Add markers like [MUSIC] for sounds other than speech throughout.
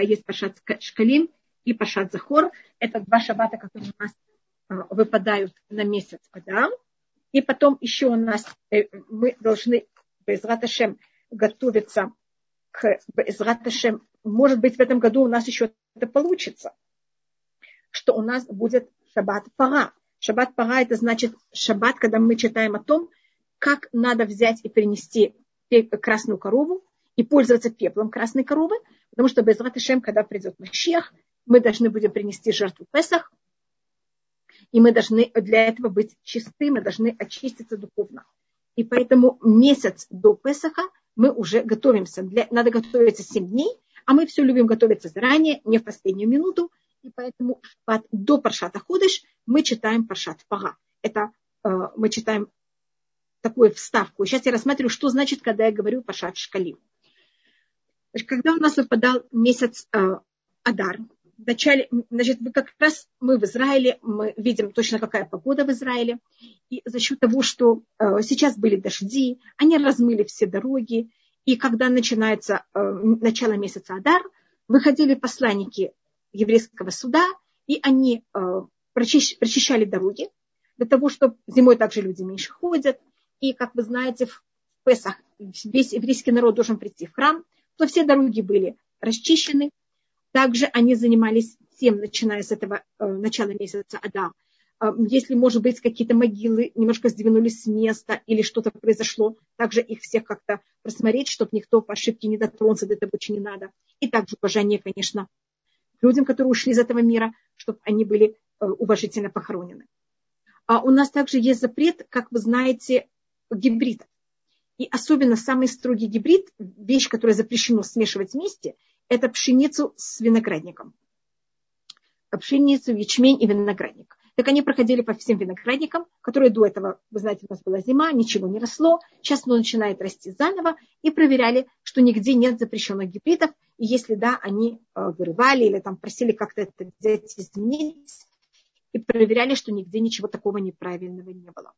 есть Пашат Шкалим и Пашат Захор. Это два шаббата, которые у нас а, выпадают на месяц Адам. И потом еще у нас э, мы должны без Раташем готовиться к без Раташем. Может быть, в этом году у нас еще это получится, что у нас будет шаббат пара. Шаббат пара это значит шаббат, когда мы читаем о том, как надо взять и принести красную корову и пользоваться пеплом красной коровы, потому что без Раташем, когда придет Машех, мы должны будем принести жертву Песах, и мы должны для этого быть чисты, мы должны очиститься духовно. И поэтому месяц до Песаха мы уже готовимся. Для, надо готовиться 7 дней, а мы все любим готовиться заранее, не в последнюю минуту. И поэтому до Паршата Ходыш мы читаем Паршат Пага. Это э, мы читаем такую вставку. Сейчас я рассматриваю, что значит, когда я говорю Паршат Шкалим. Значит, когда у нас выпадал месяц э, Адар, в начале, значит, как раз мы в Израиле, мы видим точно какая погода в Израиле. И за счет того, что э, сейчас были дожди, они размыли все дороги. И когда начинается э, начало месяца Адар, выходили посланники еврейского суда, и они э, прочищ, прочищали дороги для того, чтобы зимой также люди меньше ходят. И, как вы знаете, в Песах весь еврейский народ должен прийти в храм, то все дороги были расчищены, также они занимались тем, начиная с этого э, начала месяца Адам. Э, если, может быть, какие-то могилы немножко сдвинулись с места или что-то произошло, также их всех как-то просмотреть, чтобы никто по ошибке не дотронулся, до этого очень не надо. И также уважение, конечно, людям, которые ушли из этого мира, чтобы они были э, уважительно похоронены. А у нас также есть запрет, как вы знаете, гибридов. И особенно самый строгий гибрид, вещь, которая запрещено смешивать вместе, это пшеницу с виноградником. Пшеницу, ячмень и виноградник. Так они проходили по всем виноградникам, которые до этого, вы знаете, у нас была зима, ничего не росло. Сейчас оно начинает расти заново. И проверяли, что нигде нет запрещенных гибридов. И если да, они э, вырывали или там просили как-то это взять, изменить. И проверяли, что нигде ничего такого неправильного не было.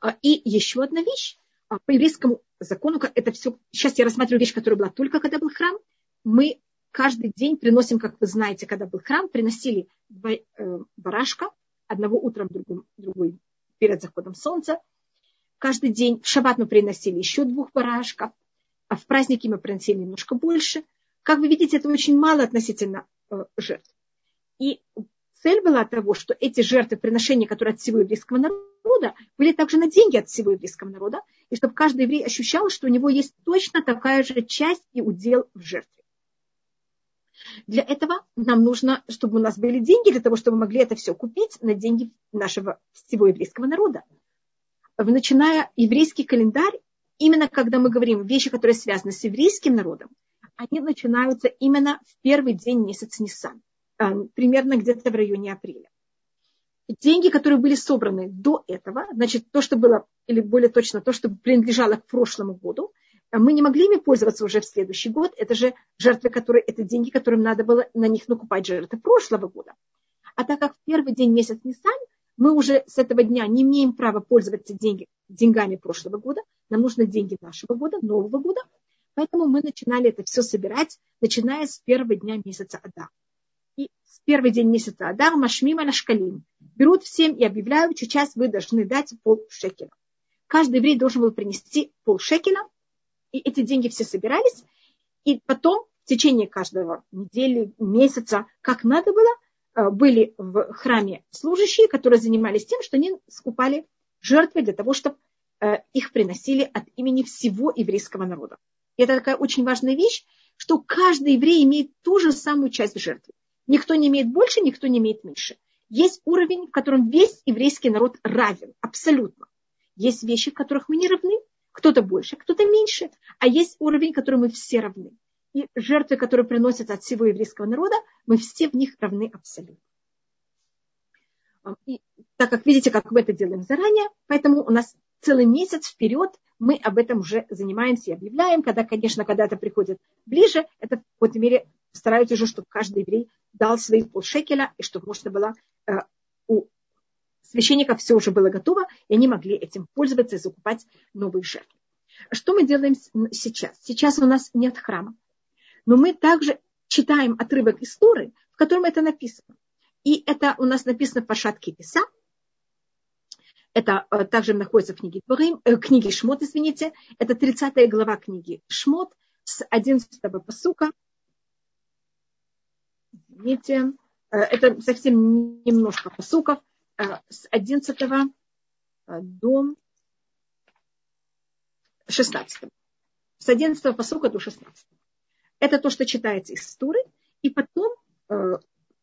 А, и еще одна вещь. А, по еврейскому закону, это все, сейчас я рассматриваю вещь, которая была только когда был храм, мы каждый день приносим, как вы знаете, когда был храм, приносили два э, барашка, одного утром, другой, другой перед заходом солнца. Каждый день в шаббат мы приносили еще двух барашков, а в праздники мы приносили немножко больше. Как вы видите, это очень мало относительно э, жертв. И цель была того, что эти жертвы, приношения, которые от всего еврейского народа, были также на деньги от всего еврейского народа, и чтобы каждый еврей ощущал, что у него есть точно такая же часть и удел в жертве. Для этого нам нужно, чтобы у нас были деньги, для того, чтобы мы могли это все купить на деньги нашего всего еврейского народа. Начиная еврейский календарь, именно когда мы говорим вещи, которые связаны с еврейским народом, они начинаются именно в первый день месяца Нисан, примерно где-то в районе апреля деньги, которые были собраны до этого, значит, то, что было, или более точно, то, что принадлежало к прошлому году, мы не могли ими пользоваться уже в следующий год. Это же жертвы, которые, это деньги, которым надо было на них накупать жертвы прошлого года. А так как в первый день месяц Нисан, мы уже с этого дня не имеем права пользоваться деньги, деньгами прошлого года, нам нужны деньги нашего года, нового года. Поэтому мы начинали это все собирать, начиная с первого дня месяца Первый день месяца Адар, Машмим Алашкалим. Берут всем и объявляют, что сейчас вы должны дать пол шекеля. Каждый еврей должен был принести пол шекеля, и эти деньги все собирались, и потом в течение каждого недели, месяца, как надо было, э, были в храме служащие, которые занимались тем, что они скупали жертвы для того, чтобы э, их приносили от имени всего еврейского народа. И это такая очень важная вещь, что каждый еврей имеет ту же самую часть в жертве. Никто не имеет больше, никто не имеет меньше. Есть уровень, в котором весь еврейский народ равен, абсолютно. Есть вещи, в которых мы не равны, кто-то больше, кто-то меньше, а есть уровень, в котором мы все равны. И жертвы, которые приносятся от всего еврейского народа, мы все в них равны абсолютно. И так как видите, как мы это делаем заранее, поэтому у нас целый месяц вперед мы об этом уже занимаемся и объявляем. Когда, конечно, когда это приходит ближе, это в какой-то мере стараются уже, чтобы каждый еврей дал свои полшекеля, и чтобы можно было э, у священников все уже было готово, и они могли этим пользоваться и закупать новые жертвы. Что мы делаем сейчас? Сейчас у нас нет храма. но мы также читаем отрывок из Торы, в котором это написано. И это у нас написано по шатке Писа. Это э, также находится в книге, Творим, э, книге Шмот, извините. Это 30 глава книги Шмот с 11 посука. Извините. Э, это совсем немножко посуков. Э, с 11 до 16. С 11 посука до 16. Это то, что читается из Туры. И потом, э,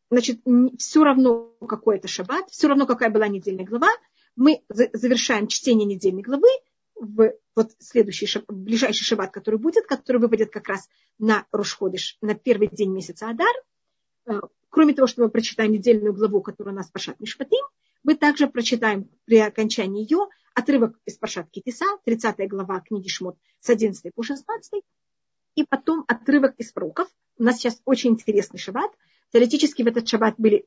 значит, все равно какой это шаббат, все равно какая была недельная глава, мы завершаем чтение недельной главы в вот следующий, в ближайший шаббат, который будет, который выпадет как раз на Рошходыш, на первый день месяца Адар. Э, кроме того, что мы прочитаем недельную главу, которая у нас Пашат Мишпатим, мы также прочитаем при окончании ее отрывок из Пашат Китиса, 30 глава книги Шмот с 11 по 16, и потом отрывок из пророков. У нас сейчас очень интересный шаббат. Теоретически в этот шаббат были,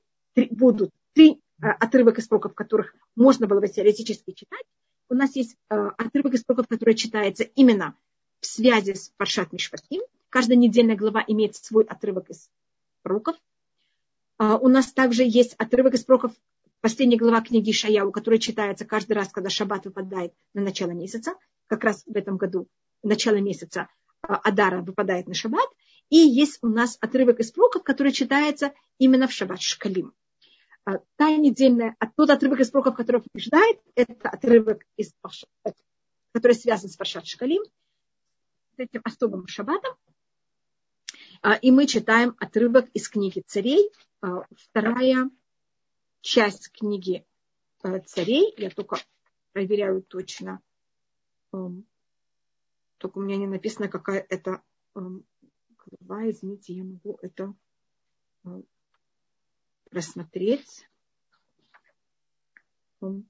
будут три э, отрывок из пророков, которых можно было бы теоретически читать. У нас есть э, отрывок из пророков, который читается именно в связи с Паршат Мишпатим. Каждая недельная глава имеет свой отрывок из пророков. Э, у нас также есть отрывок из пророков последняя глава книги Шаяу, которая читается каждый раз, когда шаббат выпадает на начало месяца. Как раз в этом году начало месяца а, Адара выпадает на шаббат. И есть у нас отрывок из пророков, который читается именно в шаббат Шкалим. А, та недельная, а тот отрывок из пророков, который побеждает, это отрывок, из, который связан с Паршат Шкалим, с этим особым шаббатом. А, и мы читаем отрывок из книги царей, вторая часть книги э, царей, я только проверяю точно, эм, только у меня не написано, какая это эм, глава, извините, я могу это э, рассмотреть. Эм,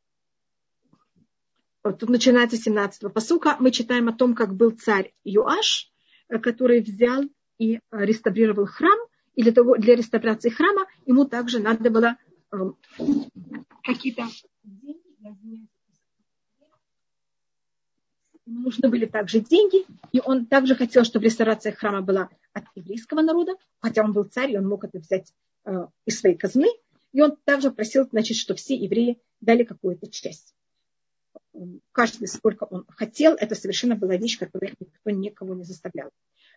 тут начинается 17-го посука. Мы читаем о том, как был царь Юаш, э, который взял и реставрировал храм. И для, того, для реставрации храма ему также надо было какие-то деньги, нужны были также деньги, и он также хотел, чтобы реставрация храма была от еврейского народа, хотя он был царь, и он мог это взять э, из своей казны, и он также просил, значит, что все евреи дали какую-то часть. Каждый, сколько он хотел, это совершенно была вещь, которую никто никого не заставлял.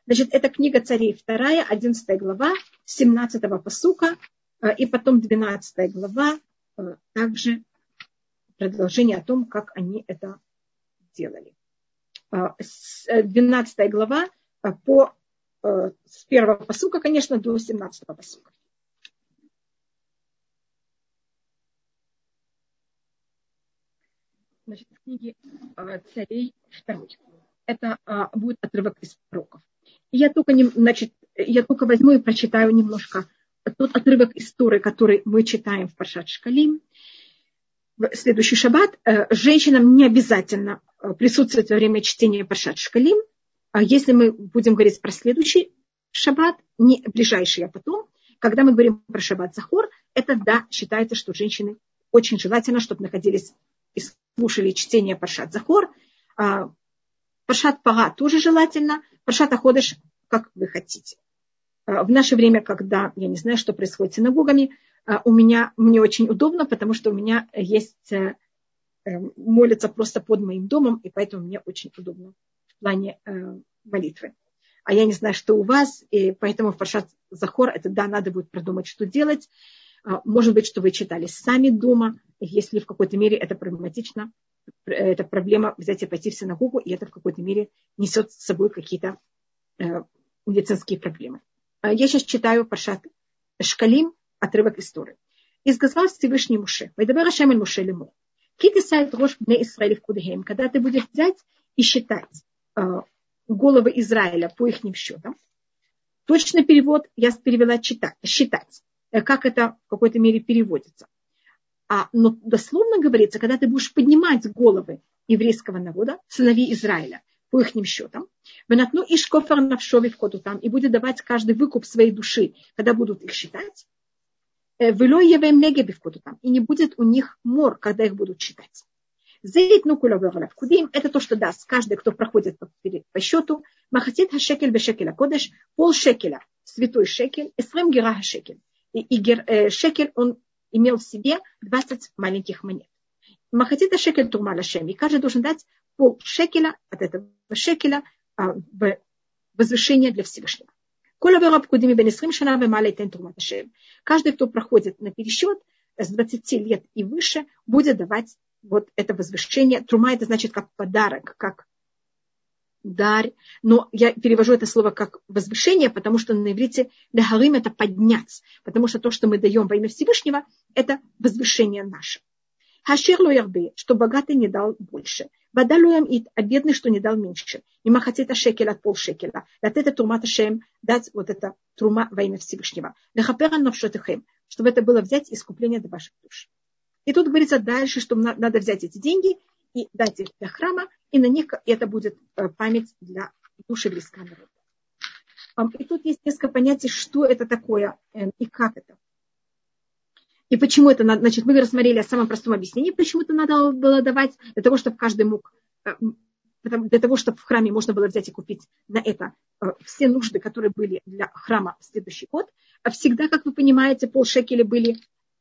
Значит, это книга царей вторая, 11 глава, 17 посука, а, и потом 12 глава, а, также продолжение о том, как они это делали. 12 а, глава по, с первого посука, конечно, до 17 посука. Значит, в книге царей второй. Это будет отрывок из пророков. Я только, не, значит, я только возьму и прочитаю немножко тот отрывок истории, который мы читаем в Паршат Шкалим, в следующий шаббат, э, женщинам не обязательно э, присутствовать во время чтения Паршат Шкалим. А если мы будем говорить про следующий шаббат, не ближайший, а потом, когда мы говорим про шаббат Захор, это да, считается, что женщины очень желательно, чтобы находились и слушали чтение Паршат Захор. А, Паршат Пага тоже желательно, Паршат Аходыш, как вы хотите. А, в наше время, когда я не знаю, что происходит с синагогами, а, у меня, мне очень удобно, потому что у меня есть э, э, молится просто под моим домом, и поэтому мне очень удобно в плане э, молитвы. А я не знаю, что у вас, и поэтому в Паршат Захор это да, надо будет продумать, что делать. А, может быть, что вы читали сами дома, если в какой-то мере это проблематично, это проблема взять и пойти в синагогу, и это в какой-то мере несет с собой какие-то медицинские проблемы. А, я сейчас читаю Пашат Шкалим, отрывок истории. И сказал Всевышний Муше, «Вайдабер Ашем эль Муше лему, кити сайт рош бне Исраиль в Кудхем, когда ты будешь взять и считать э, головы Израиля по их счетам, точный перевод я перевела читать, считать, э, как это в какой-то мере переводится. А, но дословно говорится, когда ты будешь поднимать головы еврейского народа, сыновей Израиля, по их счетам. Вынатну и шкофер навшови входу там, и будет давать каждый выкуп своей души, когда будут их считать. Вело евем негеби входу там, и не будет у них мор, когда их будут считать. Зейт ну кудим – это то, что даст каждый, кто проходит по, по счету. Махатит хашекель бешекеля кодеш, пол шекеля, святой шекель, эсрем гера шекель. И, и гер, э, шекель, он имел в себе 20 маленьких монет. Махатита шекель турма лашем. И каждый должен дать пол шекеля от этого шекеля а, в возвышение для Всевышнего. Каждый, кто проходит на пересчет с 20 лет и выше, будет давать вот это возвышение. Трума это значит как подарок, как дар. Но я перевожу это слово как возвышение, потому что на иврите лехарим это поднять. Потому что то, что мы даем во имя Всевышнего, это возвышение наше. Хашир ярбе, что богатый не дал больше. Бадалуям ит, а бедный, что не дал меньше. И махатета шекеля от полшекеля. От это турмата шем, дать вот это трума во имя Всевышнего. Лехапера навшотыхем, чтобы это было взять искупление для ваших душ. И тут говорится дальше, что надо взять эти деньги и дать их для храма, и на них это будет э, память для души близка народа. И тут есть несколько понятий, что это такое эм, и как это. И почему это надо, значит, мы рассмотрели о самом простом объяснении, почему это надо было давать, для того, чтобы каждый мог, э, для того, чтобы в храме можно было взять и купить на это э, все нужды, которые были для храма в следующий год. А всегда, как вы понимаете, полшекеля были,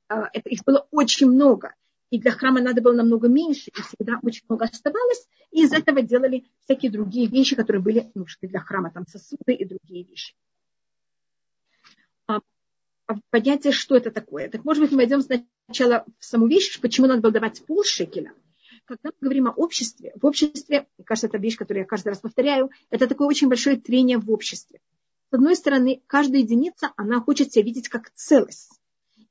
это, их было очень много. И для храма надо было намного меньше, и всегда очень много оставалось. И из этого делали всякие другие вещи, которые были нужны для храма, там сосуды и другие вещи понятие, что это такое. Так, может быть, мы войдем сначала в саму вещь, почему надо было давать пол шекеля. Когда мы говорим о обществе, в обществе, мне кажется, это вещь, которую я каждый раз повторяю, это такое очень большое трение в обществе. С одной стороны, каждая единица, она хочет себя видеть как целость.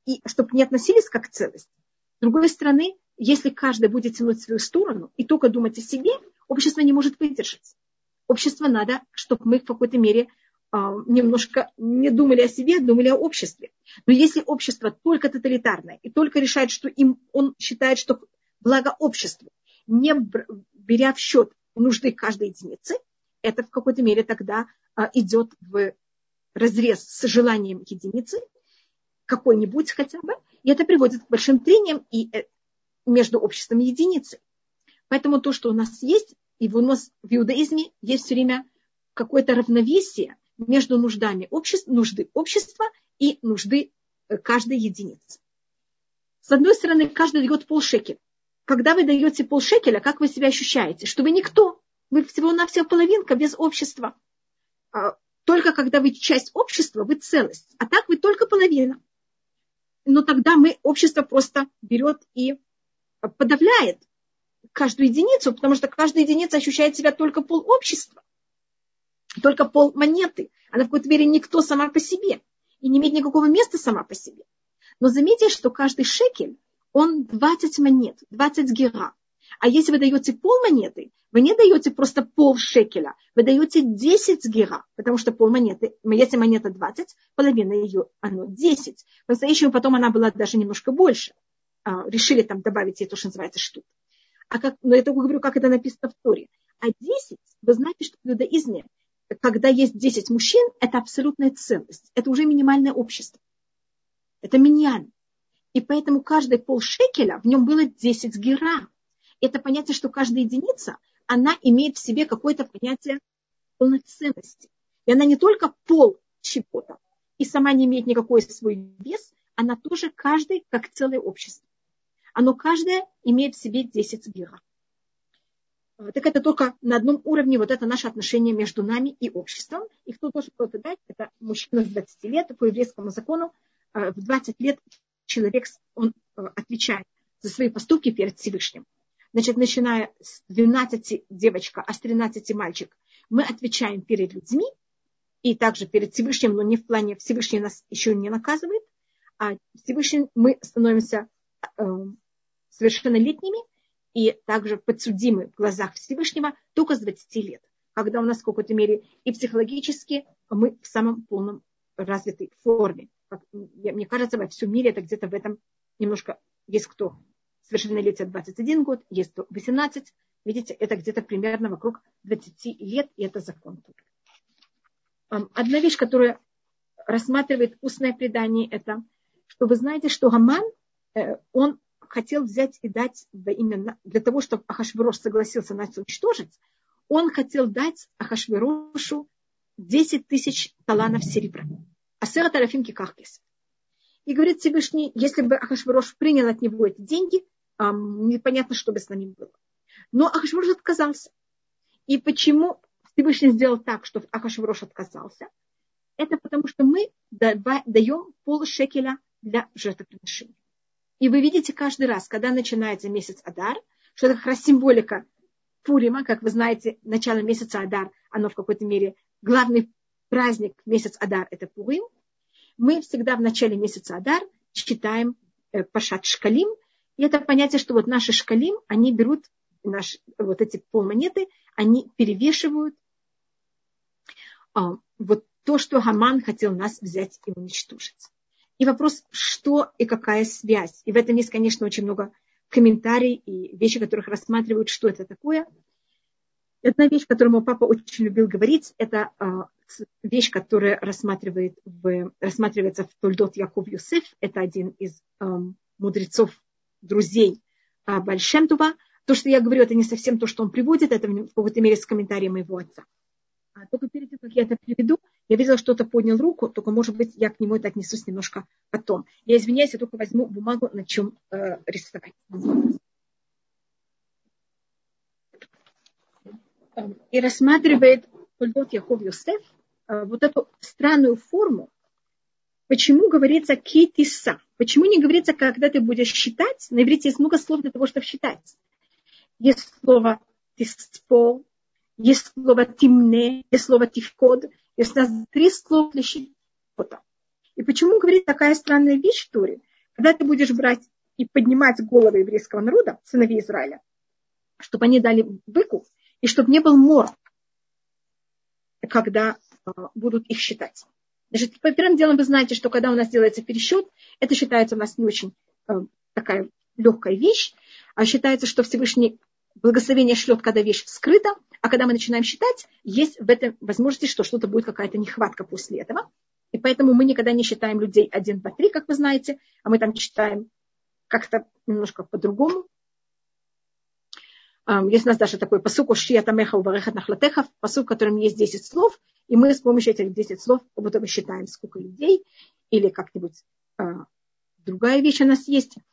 И чтобы не относились как целость. Другой стороны, если каждый будет тянуть свою сторону и только думать о себе, общество не может выдержать. Общество надо, чтобы мы в какой-то мере а, немножко не думали о себе, думали о обществе. Но если общество только тоталитарное и только решает, что им, он считает, что благо обществу, не беря в счет нужды каждой единицы, это в какой-то мере тогда а, идет в разрез с желанием единицы, какой-нибудь хотя бы, и это приводит к большим трениям и э, между обществом и единицей. Поэтому то, что у нас есть, и у нас в иудаизме есть все время какое-то равновесие между нуждами общества, нужды общества и нужды э, каждой единицы. С одной стороны, каждый дает полшекеля. Когда вы даете полшекеля, как вы себя ощущаете? Что вы никто. Вы всего-навсего половинка без общества. А, только когда вы часть общества, вы целость. А так вы только половина. Но тогда мы, общество просто берет и подавляет каждую единицу, потому что каждая единица ощущает себя только пол общества только пол монеты. Она в какой-то мере никто сама по себе и не имеет никакого места сама по себе. Но заметьте, что каждый шекель, он 20 монет, 20 гера. А если вы даете пол монеты, вы не даете просто пол шекеля, вы даете 10 гера, потому что пол монеты, если монета 20, половина ее, оно 10. По-настоящему потом она была даже немножко больше. А, решили там добавить ей то, что называется штук. А как, но я только говорю, как это написано в Торе. А 10, вы знаете, что в иудаизме когда есть 10 мужчин, это абсолютная ценность. Это уже минимальное общество. Это миньян. И поэтому каждый полшекеля, в нем было 10 гера. Это понятие, что каждая единица, она имеет в себе какое-то понятие полноценности. И она не только пол чего-то, и сама не имеет никакой свой вес, она тоже каждый как целое общество. Оно каждое имеет в себе 10 гера. Э, так это только на одном уровне вот это наше отношение между нами и обществом. И кто должен кто-то дать, это мужчина с 20 лет, по еврейскому закону, э, в 20 лет человек, он э, отвечает за свои поступки перед Всевышним. Значит, начиная с 12 девочка, а с 13 мальчик, мы отвечаем перед людьми и также перед Всевышним, но не в плане Всевышний нас еще не наказывает, а Всевышний мы становимся совершеннолетними, и также подсудимы в глазах Всевышнего только с 20 лет, когда у нас в какой-то мере и психологически мы в самом полном развитой форме. Мне кажется, во всем мире это где-то в этом немножко есть кто совершеннолетие 21 год, есть кто 18. Видите, это где-то примерно вокруг 20 лет, и это закон. Одна вещь, которая рассматривает устное предание, это, что вы знаете, что Гаман, э, он хотел взять и дать именно для того, чтобы Ахашвирош согласился нас уничтожить, он хотел дать Ахашвирошу 10 тысяч таланов серебра. А сера тарафим кикахкис. И говорит Всевышний, если бы Ахашвирош принял от него эти деньги, непонятно, что бы с нами было. Но Ахашвирош отказался. И почему Всевышний сделал так, что Ахашвирош отказался? Это потому, что мы даем пол шекеля для жертвоприношения. И вы видите каждый раз, когда начинается месяц Адар, что это как раз символика Пурима, как вы знаете, начало месяца Адар, оно в какой-то мере главный праздник месяц Адар – это Пурим. Мы всегда в начале месяца Адар читаем э, Пашат Шкалим, и это понятие, что вот наши шкалим, они берут наш, вот эти полмонеты, они перевешивают а, вот то, что Хаман хотел нас взять и уничтожить. И вопрос, что и какая связь. И в этом есть, конечно, очень много комментариев и вещи, которых рассматривают, что это такое. Одна вещь, которую мой папа очень любил говорить, это а, вещь, которая рассматривает в, рассматривается в Тольдот Яков Юсеф. Это один из мудрецов, друзей uh, Бальшемтува. То, что я говорю, это не совсем то, что он приводит, это в какой-то мере с комментарием моего отца. А только перед тем, как я это приведу, я видела, что кто-то поднял руку, только, может быть, я к нему это отнесусь немножко потом. Я извиняюсь, я только возьму бумагу, на чем э, рисовать. И рассматривает Польдот Яхов Йосеф э, вот эту странную форму, почему говорится китиса, почему не говорится, когда ты будешь считать, на иврите есть много слов для того, чтобы считать. Есть слово тиспол, есть слово тимне, есть слово тивкод, есть у нас три слова для счета. И почему говорит такая странная вещь в Туре? Когда ты будешь брать и поднимать головы еврейского народа, сыновей Израиля, чтобы они дали выкуп, и чтобы не был мор, когда а, будут их считать. Значит, по первым делом вы знаете, что когда у нас делается пересчет, это считается у нас не очень а, такая легкая вещь, а считается, что Всевышний благословение шлет, когда вещь скрыта, а когда мы начинаем считать, есть в этом возможности, что что-то будет какая-то нехватка после этого. И поэтому мы никогда не считаем людей один, два, три, как вы знаете, а мы там считаем как-то немножко по-другому. Есть у нас даже такой посук «Ушия тамеха убарехат нахлатеха», посук, в котором есть 10 слов, и мы с помощью этих 10 слов бы считаем, сколько людей, или как-нибудь а, другая вещь у нас есть –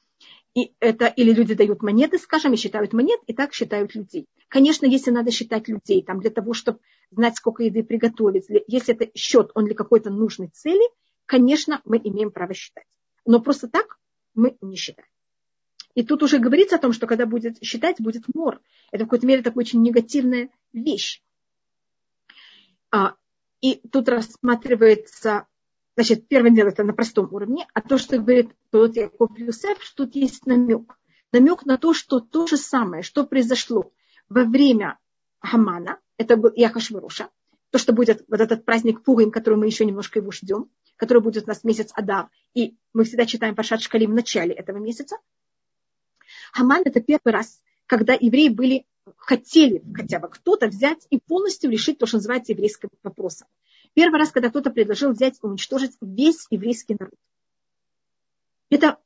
и это или люди дают монеты, скажем, и считают монет, и так считают людей. Конечно, если надо считать людей, там, для того, чтобы знать, сколько еды приготовить, если это счет, он для какой-то нужной цели, конечно, мы имеем право считать. Но просто так мы не считаем. И тут уже говорится о том, что когда будет считать, будет мор. Это в какой-то мере такая очень негативная вещь. А, и тут рассматривается Значит, первое дело это на простом уровне, а то, что говорит тот Яков Юсеф, что тут есть намек. Намек на то, что то же самое, что произошло во время Хамана, это был Яхашвируша, то, что будет вот этот праздник Пурим, который мы еще немножко его ждем, который будет у нас месяц Адав, и мы всегда читаем Пашат Шкалим в начале этого месяца. Хаман это первый раз, когда евреи были, хотели хотя бы кто-то взять и полностью решить то, что называется еврейским вопросом. Первый раз, когда кто-то предложил взять и уничтожить весь еврейский народ. Это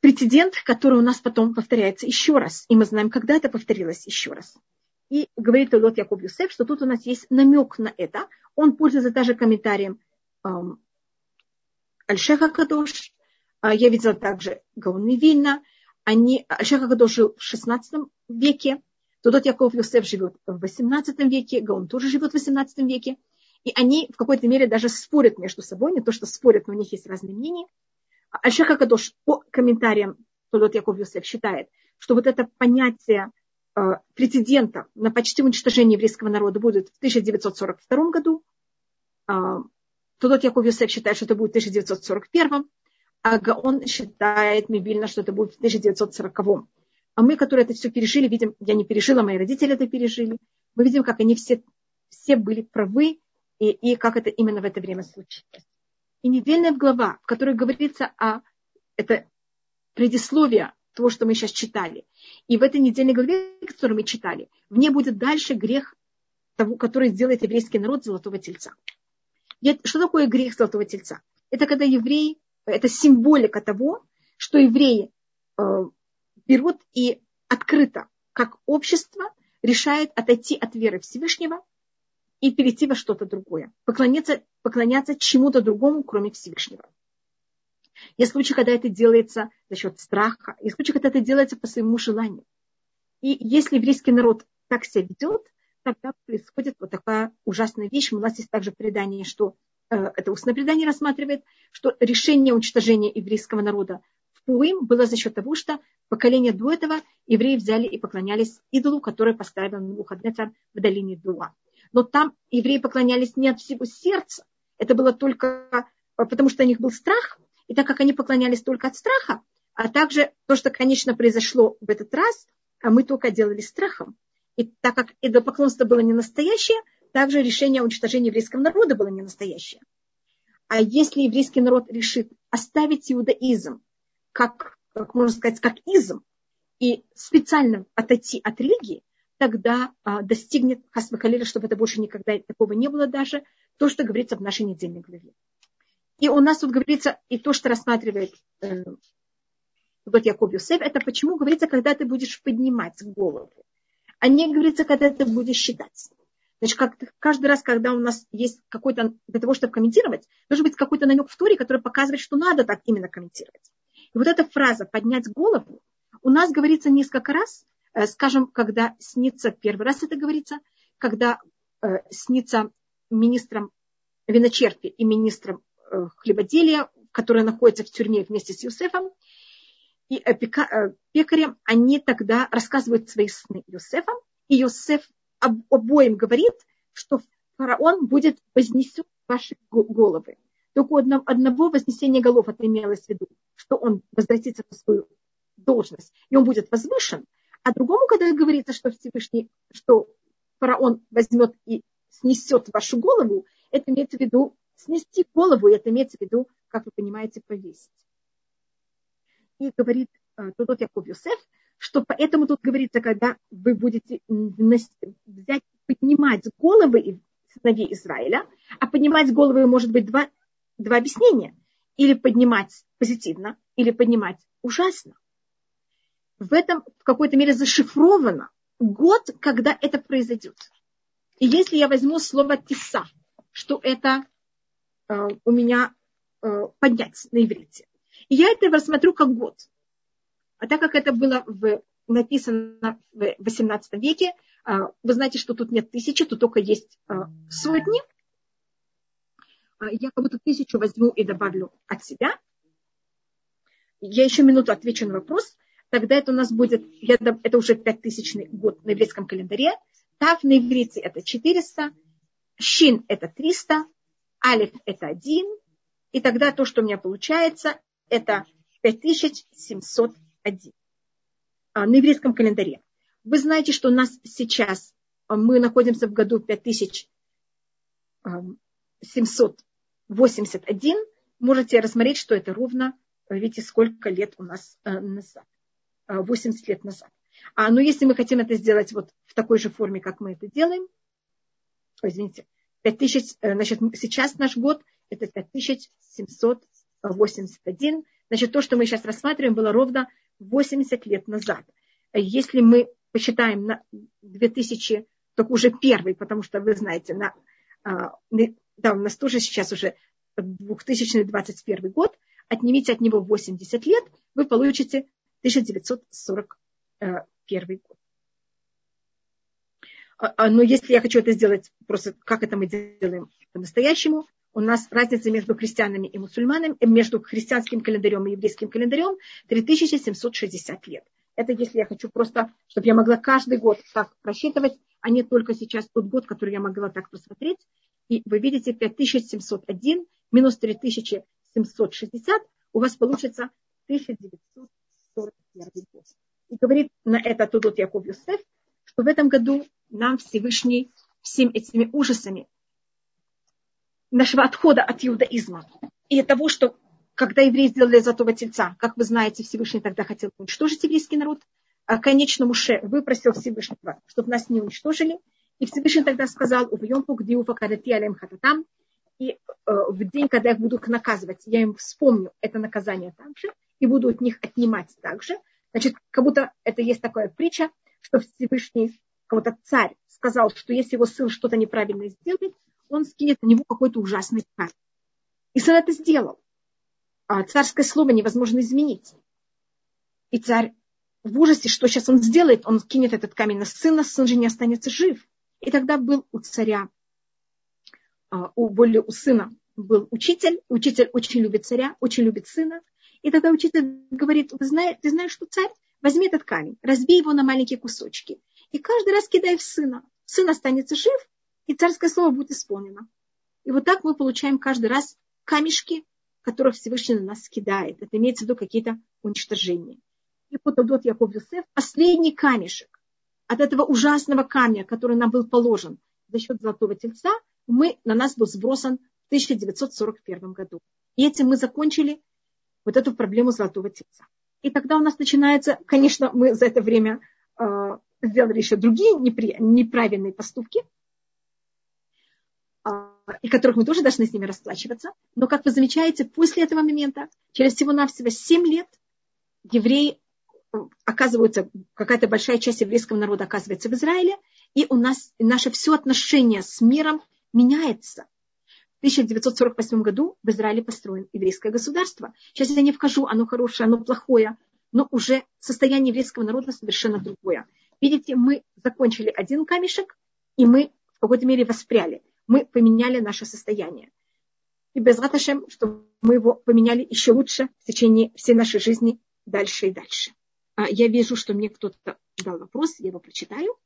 прецедент, который у нас потом повторяется еще раз. И мы знаем, когда это повторилось еще раз. И говорит Лот Яков Юсеф, что тут у нас есть намек на это. Он пользуется даже комментарием эм, Альшеха Кадош. А, я видела также Гаон Вильна. Они, Кадош жил в 16 веке. Тудот Яков Юсеф живет в 18 веке. Гаон тоже живет в 18 веке. И они в какой-то мере даже спорят между собой, не то что спорят, но у них есть разные мнения. Альшеха Кадош по комментариям Толот Яков Юсеф считает, что вот это понятие э, прецедента на почти уничтожение еврейского народа будет в 1942 году. Э, Толот Яков Юсеф считает, что это будет в 1941, а Гаон считает Мибильно, что это будет в 1940. А мы, которые это все пережили, видим, я не пережила, мои родители это пережили, мы видим, как они все, все были правы, и, и как это именно в это время случилось. И недельная глава, в которой говорится о это предисловие того, что мы сейчас читали. И в этой недельной главе, которую мы читали, в ней будет дальше грех того, который сделает еврейский народ золотого тельца. Что такое грех золотого тельца? Это когда евреи, это символика того, что евреи э, берут и открыто, как общество, решает отойти от веры Всевышнего и перейти во что-то другое. Поклоняться, поклоняться чему-то другому, кроме Всевышнего. Есть случаи, когда это делается за счет страха. Есть случаи, когда это делается по своему желанию. И если еврейский народ так себя ведет, тогда происходит вот такая ужасная вещь. У нас есть также предание, что это устное предание рассматривает, что решение уничтожения еврейского народа в Пуим было за счет того, что поколение до этого евреи взяли и поклонялись идолу, который поставил Навуходнецар в долине Дуа. Но там евреи поклонялись не от всего сердца. Это было только э, потому, что у них был страх. И так как они поклонялись только от страха, а также то, что, конечно, произошло в этот раз, а мы только делали страхом. И так как идолопоклонство было не настоящее, также решение о уничтожении еврейского народа было не настоящее. А если еврейский народ решит оставить иудаизм, как, как можно сказать, как изм, и специально отойти от религии, тогда а, достигнет Хасмакалиля, чтобы это больше никогда такого не было даже, то, что говорится в нашей недельной главе. И у нас тут говорится, и то, что рассматривает э, вот Яков Юсеф, это почему говорится, когда ты будешь поднимать голову а не говорится, когда ты будешь считать. Значит, как, каждый раз, когда у нас есть какой-то, для того, чтобы комментировать, должен быть какой-то намек в туре, который показывает, что надо так именно комментировать. И вот эта фраза «поднять голову» у нас говорится несколько раз, э, скажем, когда снится, первый раз это говорится, когда э, снится министром виночерпи и министром э, хлебоделия, которые находятся в тюрьме вместе с Юсефом, и э, э, пекарям, они тогда рассказывают свои сны Йосефам, и Йосеф обоим говорит, что фараон будет вознесен ваши головы. Только у одного вознесения голов это имелось в виду, что он возвратится на свою должность, и он будет возвышен, а другому, когда говорится, что Всевышний, что фараон возьмет и снесет вашу голову, это имеется в виду снести голову, и это имеется в виду, как вы понимаете, повесить и говорит э, тот Яков Юсеф, что поэтому тут говорится, когда вы будете взять, поднимать головы сыновей Израиля, а поднимать головы может быть два, два объяснения. Или поднимать позитивно, или поднимать ужасно. В этом в какой-то мере зашифровано год, когда это произойдет. И если я возьму слово «тиса», что это э, у меня э, поднять на иврите, я это рассмотрю как год. А так как это было в, написано в 18 веке, а, вы знаете, что тут нет тысячи, тут только есть а, сотни. А, я как будто тысячу возьму и добавлю от себя. Я еще минуту отвечу на вопрос. Тогда это у нас будет, это уже пятитысячный год на еврейском календаре. Тав на иврите это 400, Шин это 300, Алиф это 1. И тогда то, что у меня получается, это 5701 а, на еврейском календаре. Вы знаете, что у нас сейчас, а, мы находимся в году 5781. Можете рассмотреть, что это ровно, видите, сколько лет у нас а, назад. 80 лет назад. А, но если мы хотим это сделать вот в такой же форме, как мы это делаем, извините, 5000, э, значит, сейчас наш год это 5700 81. Значит, то, что мы сейчас рассматриваем, было ровно 80 лет назад. Если мы посчитаем на 2000, только уже первый, потому что вы знаете, на, а, да, у нас тоже сейчас уже 2021 год, отнимите от него 80 лет, вы получите 1941 год. А, а, но если я хочу это сделать, просто как это мы делаем по-настоящему, у нас разница между христианами и мусульманами, э, между христианским календарем и еврейским календарем 3760 лет. Это если я хочу просто, чтобы я могла каждый год так просчитывать, а не только сейчас тот год, который я могла так просмотреть. И вы видите 5701 минус 3760, у вас получится 1941 год. И говорит на это Тудот Яков Юсеф, что в этом году нам Всевышний всеми этими ужасами нашего отхода от иудаизма и того, что когда евреи сделали золотого тельца, как вы знаете, Всевышний тогда хотел уничтожить еврейский народ, а конечно Муше выпросил Всевышнего, чтобы нас не уничтожили. И Всевышний тогда сказал, и э, в день, когда я их буду наказывать, я им вспомню это наказание также, и буду от них отнимать также. Значит, как будто это есть такая притча, что Всевышний, кого-то царь сказал, что если его сын что-то неправильно сделает, он скинет на него какой-то ужасный камень. И сын это сделал. А царское слово невозможно изменить. И царь в ужасе, что сейчас он сделает, он кинет этот камень на сына, сын же не останется жив. И тогда был у царя, а, у, более у сына был учитель, учитель очень любит царя, очень любит сына. И тогда учитель говорит, вы знаете, ты знаешь, что царь, возьми этот камень, разбей его на маленькие кусочки. И каждый раз кидай в сына. Сын останется жив, и царское слово будет исполнено. И вот так мы получаем каждый раз камешки, которых Всевышний на нас кидает. Это имеется в виду какие-то уничтожения. И вот дает Яков Юсеф последний камешек от этого ужасного камня, который нам был положен за счет золотого тельца, мы, на нас был сбросан в 1941 году. И этим мы закончили вот эту проблему золотого тельца. И тогда у нас начинается, конечно, мы за это время э, сделали еще другие непри, неправильные поступки, и которых мы тоже должны с ними расплачиваться. Но, как вы замечаете, после этого момента, через всего-навсего 7 лет, евреи э, оказываются, какая-то большая часть еврейского народа оказывается в Израиле, и у нас наше все отношение с миром меняется. В 1948 году в Израиле построено еврейское государство. Сейчас я не вхожу, оно хорошее, оно плохое, но уже состояние еврейского народа совершенно другое. Видите, мы закончили один камешек, и мы в какой-то мере воспряли. Мы поменяли наше состояние. И без Раташем, что мы его поменяли еще лучше в течение всей нашей жизни дальше и дальше. А я вижу, что мне кто-то дал вопрос, я его прочитаю.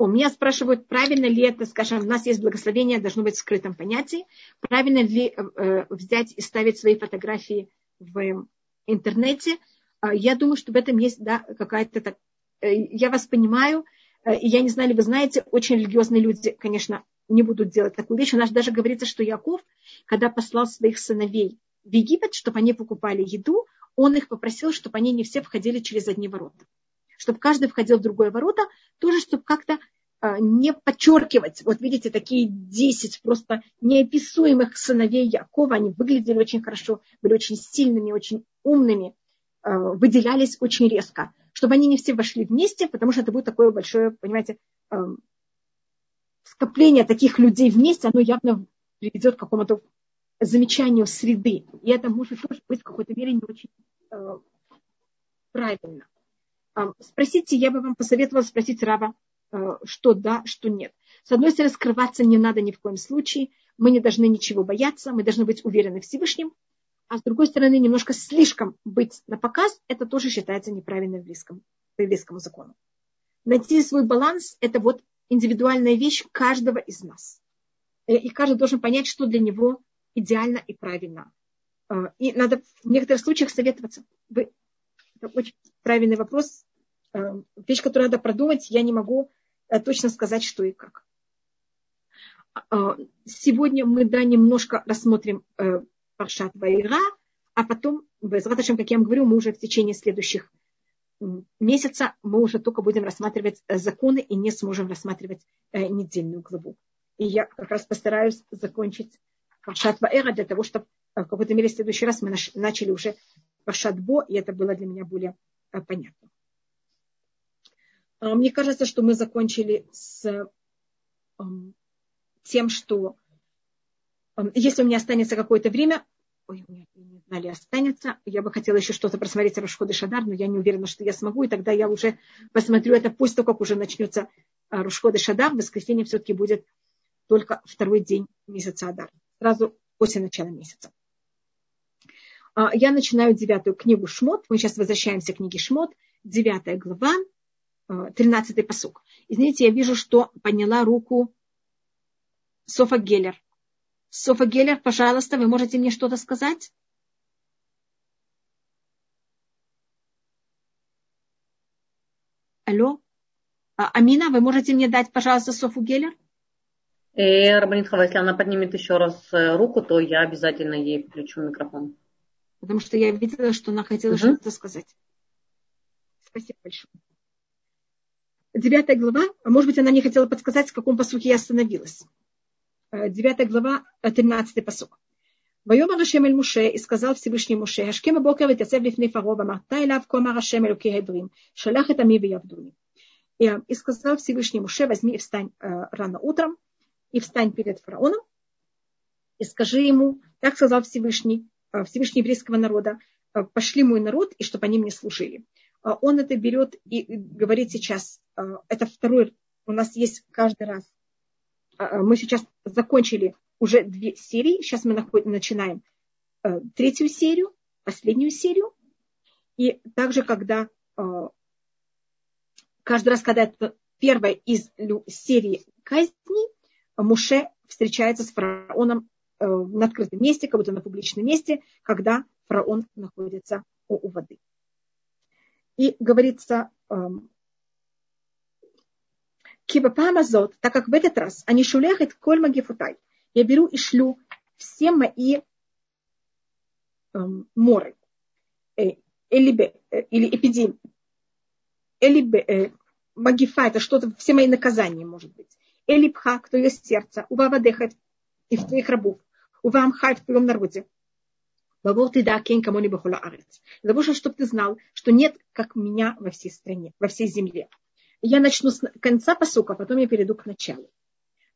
У меня спрашивают, правильно ли это, скажем, у нас есть благословение, должно быть в скрытом понятии, правильно ли э, взять и ставить свои фотографии в интернете. Э, я думаю, что в этом есть да, какая-то... Так, э, я вас понимаю, э, я не знаю, ли вы знаете, очень религиозные люди, конечно, не будут делать такую вещь. У нас даже говорится, что Яков, когда послал своих сыновей в Египет, чтобы они покупали еду, он их попросил, чтобы они не все входили через одни ворота чтобы каждый входил в другое ворота, тоже чтобы как-то а, не подчеркивать. Вот видите, такие 10 просто неописуемых сыновей Якова, они выглядели очень хорошо, были очень сильными, очень умными, а, выделялись очень резко, чтобы они не все вошли вместе, потому что это будет такое большое, понимаете, а, скопление таких людей вместе, оно явно приведет к какому-то замечанию среды. И это может тоже быть в какой-то мере не очень правильно. Спросите, я бы вам посоветовала спросить Раба, э, что да, что нет. С одной стороны, скрываться не надо ни в коем случае. Мы не должны ничего бояться, мы должны быть уверены в Всевышнем. А с другой стороны, немножко слишком быть на показ, это тоже считается неправильным еврейском, по еврейскому закону. Найти свой баланс – это вот индивидуальная вещь каждого из нас. Э, и каждый должен понять, что для него идеально и правильно. Э, и надо в некоторых случаях советоваться. Вы, это очень правильный вопрос. Э, вещь, которую надо продумать, я не могу точно сказать, что и как. А, сегодня мы, да, немножко рассмотрим Паршат Вайра, а потом, без как я вам говорю, мы уже в течение следующих месяца мы уже только будем рассматривать законы и не сможем рассматривать недельную главу. И я как раз постараюсь закончить Паршат Ваэра для того, чтобы в какой-то мере в следующий раз мы начали уже Паршат Бо, и это было для меня более понятно. А, мне кажется, что мы закончили с тем, что если у меня останется какое-то время, ой, меня не знали, останется, я бы хотела еще что-то просмотреть о Рушходе Шадар, но я не уверена, что я смогу, и тогда я уже посмотрю это после того, как уже начнется а, Рушходы Шадар. В воскресенье все-таки будет только второй день месяца Адар, сразу после начала месяца. А, я начинаю девятую книгу Шмот. Мы сейчас возвращаемся к книге Шмот. Девятая глава, Э, тринадцатый посук. Извините, я вижу, что подняла руку Софа Геллер. Софа Геллер, пожалуйста, вы можете мне что-то сказать? Алло? А, Амина, вы можете мне дать, пожалуйста, Софу Геллер? Э, Рабанит Хава, если она поднимет еще раз э, руку, то я обязательно ей включу микрофон. Потому что я видела, что она хотела угу. что-то сказать. Спасибо большое девятая глава, а может быть, она не хотела подсказать, в каком посуке я остановилась. 9 глава, 13 посок. ויאמר השם אל משה, и сказал Всевышний Муше, השכם בבוקר ותייצב לפני פרעה, ואמרת אליו כה אמר השם אלוקי העברים, שלח את עמי ויעבדוני. И сказал Всевышний Муше, возьми и встань рано утром, и встань перед фараоном, и скажи ему, так сказал Всевышний, Всевышний еврейского народа, пошли мой народ, и чтобы они мне служили. Он это берет и говорит сейчас, это второй, у нас есть каждый раз, мы сейчас закончили уже две серии. Сейчас мы начинаем э, третью серию, последнюю серию. И также, когда э, каждый раз, когда это первая из серии казней, Муше встречается с фараоном э, на открытом месте, как будто на публичном месте, когда фараон находится у, воды. И говорится, эм, Кибапамазот, так как в этот раз они шулехат коль магифутай, я беру и шлю все мои эм, моры э, или, э, или эпидемии, или э, магифа, это что-то, все мои наказания, может быть. Или пха, кто есть сердце, у вавадеха и в твоих рабов, у вамха в твоем народе. Бабол ты да кен кому либо арец. Для того, чтобы ты знал, что нет, как меня во всей стране, во всей земле. Я начну с конца посука, потом я перейду к началу.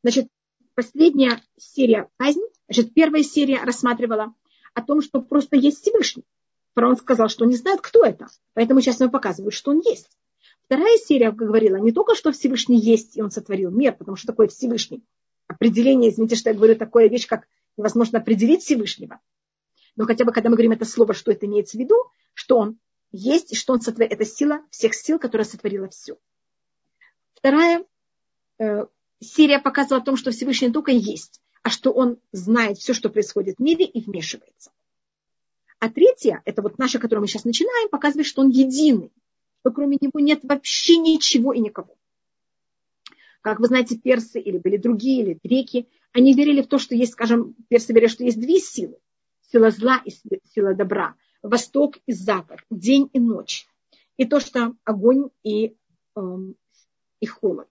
Значит, последняя серия казнь, значит, первая серия рассматривала о том, что просто есть Всевышний. Фараон сказал, что не знает, кто это. Поэтому сейчас ему показывают, что он есть. Вторая серия говорила не только, что Всевышний есть, и он сотворил мир, потому что такое Всевышний. Определение, извините, что я говорю, такая вещь, как невозможно определить Всевышнего. Но хотя бы, когда мы говорим это слово, что это имеется в виду, что он есть, и что он сотворил. Это сила всех сил, которая сотворила все. Вторая э, Сирия показывала о том, что Всевышний только есть, а что он знает все, что происходит в мире и вмешивается. А третья, это вот наша, которую мы сейчас начинаем, показывает, что он единый, что кроме него нет вообще ничего и никого. Как вы знаете, персы или были другие, или греки, они верили в то, что есть, скажем, персы верили, что есть две силы. Сила зла и сила добра. Восток и запад. День и ночь. И то, что огонь и, эм, и холод.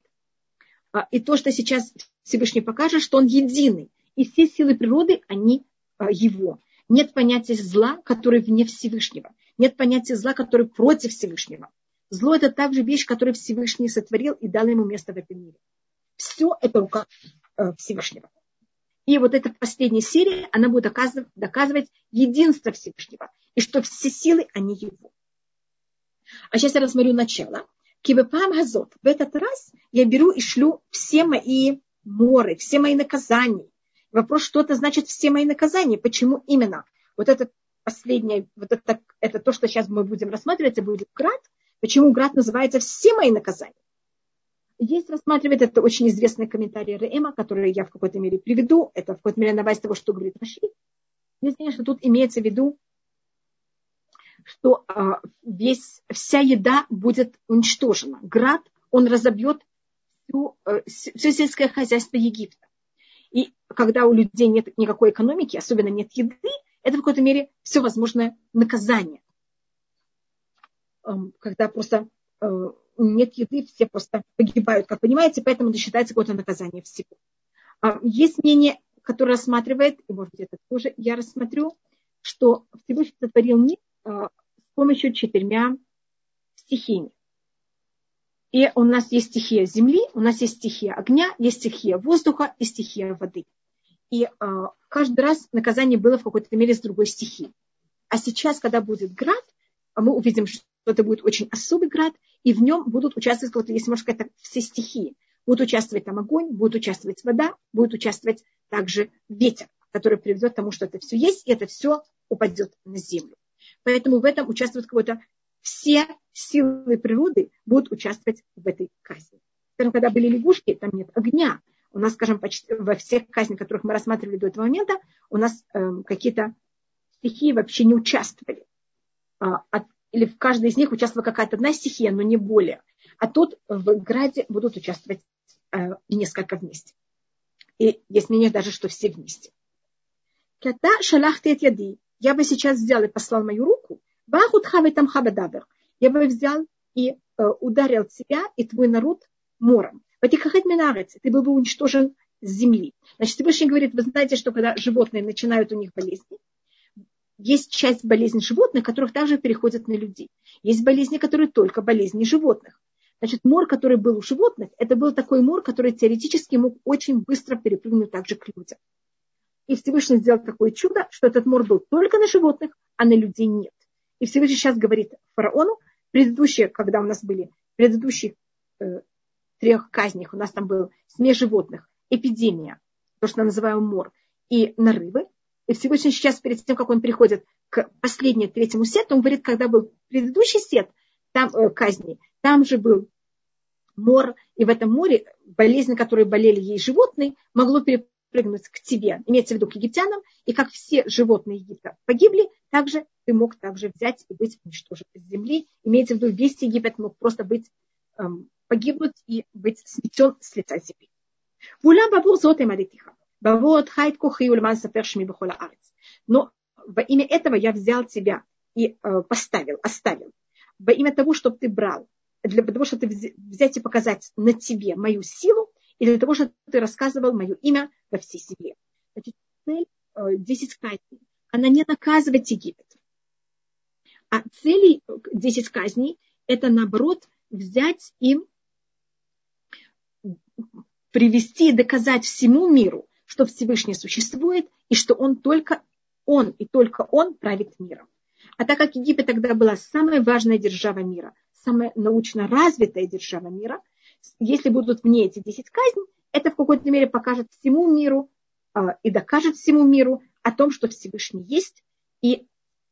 А, и то, что сейчас Всевышний покажет, что он единый. И все силы природы, они а, его. Нет понятия зла, который вне Всевышнего. Нет понятия зла, который против Всевышнего. Зло – это также вещь, которую Всевышний сотворил и дал ему место в этом мире. Все это рука э, Всевышнего. И вот эта последняя серия, она будет доказывать, доказывать единство Всевышнего. И что все силы, они его. А сейчас я рассмотрю начало. Кибепам газот. В этот раз я беру и шлю все мои моры, все мои наказания. Вопрос, что это значит все мои наказания? Почему именно? Вот это последнее, вот это, это то, что сейчас мы будем рассматривать, это будет град. Почему град называется все мои наказания? Есть рассматривает, это очень известный комментарий Рема, который я в какой-то мере приведу. Это в какой-то мере на базе того, что говорит Раши. Есть, конечно, тут имеется в виду что а, весь, вся еда будет уничтожена. Град, он разобьет всю, э, все сельское хозяйство Египта. И когда у людей нет никакой экономики, особенно нет еды, это в какой-то мере все возможное наказание. Эм, когда просто э, нет еды, все просто погибают, как понимаете, поэтому это считается какое-то наказание всего. А, есть мнение, которое рассматривает, и может быть это тоже я рассмотрю, что Всевышний сотворил мир с помощью четырьмя стихиями. И у нас есть стихия земли, у нас есть стихия огня, есть стихия воздуха и стихия воды. И э, каждый раз наказание было в какой-то мере с другой стихией. А сейчас, когда будет град, мы увидим, что это будет очень особый град, и в нем будут участвовать, вот, если можно сказать, все стихии. Будут участвовать там огонь, будет участвовать вода, будет участвовать также ветер, который приведет к тому, что это все есть, и это все упадет на землю. Поэтому в этом участвуют кого-то все силы природы будут участвовать в этой казни. Скажем, когда были лягушки, там нет огня. У нас, скажем, почти во всех казнях, которых мы рассматривали до этого момента, у нас э, какие-то стихии вообще не участвовали. А, от, или в каждой из них участвовала какая-то одна стихия, но не более. А тут в граде будут участвовать э, несколько вместе. И есть мнение даже, что все вместе. Ката шалахты яди я бы сейчас взял и послал мою руку, я бы взял и э, ударил тебя и твой народ мором. Ты был бы уничтожен с земли. Значит, Всевышний говорит, вы знаете, что когда животные начинают у них болезни, есть часть болезней животных, которых также переходят на людей. Есть болезни, которые только болезни животных. Значит, мор, который был у животных, это был такой мор, который теоретически мог очень быстро перепрыгнуть также к людям. И Всевышний сделал такое чудо, что этот мор был только на животных, а на людей нет. И Всевышний сейчас говорит фараону, предыдущие, когда у нас были предыдущие э, трех казнях, у нас там был смесь животных, эпидемия, то, что мы называем мор, и нарывы. И Всевышний сейчас, перед тем, как он переходит к последнему, третьему сету, он говорит, когда был предыдущий сет там, э, казни, там же был мор, и в этом море болезни, которые болели ей животные, могло перепрыгнуть к тебе, имеется в виду к египтянам, и как все животные Египта погибли, также ты мог также взять и быть уничтожен из земли. Имеется в виду, весь Египет мог просто быть, эм, погибнуть и быть сметен с лица земли. ואולם בעבור זאת העמדתיך. בעבור אותך את כוחי ולמען ספר שמי בכל הארץ. Но во имя этого я взял тебя и э, поставил, оставил. Во имя того, чтобы ты брал, для того, чтобы ты взять и показать на тебе мою силу, и для того, чтобы ты рассказывал мое имя во всей земле. Значит, цель э, 10 казней, она не наказывать Египет. А цели 10 казней – это, наоборот, взять им привести и доказать всему миру, что Всевышний существует и что он только он и только он правит миром. А так как Египет тогда была самая важная держава мира, самая научно развитая держава мира, если будут вне эти 10 казней, это в какой-то мере покажет всему миру э, и докажет всему миру о том, что Всевышний есть, и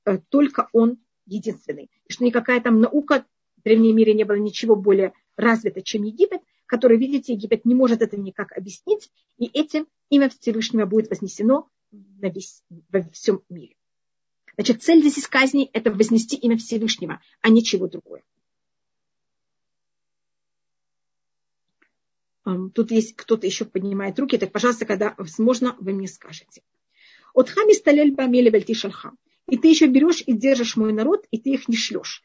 э, только он единственный. Что никакая там наука в древнем мире не было ничего более развито, чем Египет, который, видите, Египет не может это никак объяснить, и этим имя Всевышнего будет вознесено на весь, во всем мире. Значит, цель здесь казни – это вознести имя Всевышнего, а ничего другое. Тут есть кто-то еще поднимает руки, так, пожалуйста, когда возможно, вы мне скажете. От хами сталель бамели вальти шалха. И ты еще берешь и держишь мой народ, и ты их не шлешь.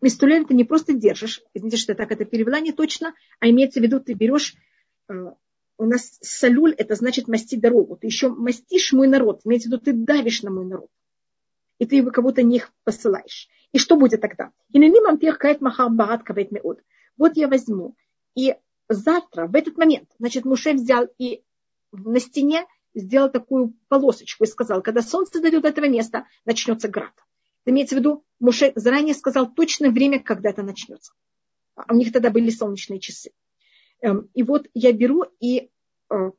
Мистулель ты не просто держишь, извините, что я так это перевела не точно, а имеется в виду, ты берешь, э, у нас салюль, это значит масти дорогу, ты еще мастишь мой народ, имеется в виду, ты давишь на мой народ, и ты его кого-то них посылаешь. И что будет тогда? И на нимам кает махар барат кавет меод. Вот я возьму, и завтра, в этот момент, значит, Муше взял и на стене сделал такую полосочку и сказал, когда солнце дойдет до этого места, начнется град. Имеется в виду, Муше заранее сказал точное время, когда это начнется. А у них тогда были солнечные часы. Эм, и вот я беру и э,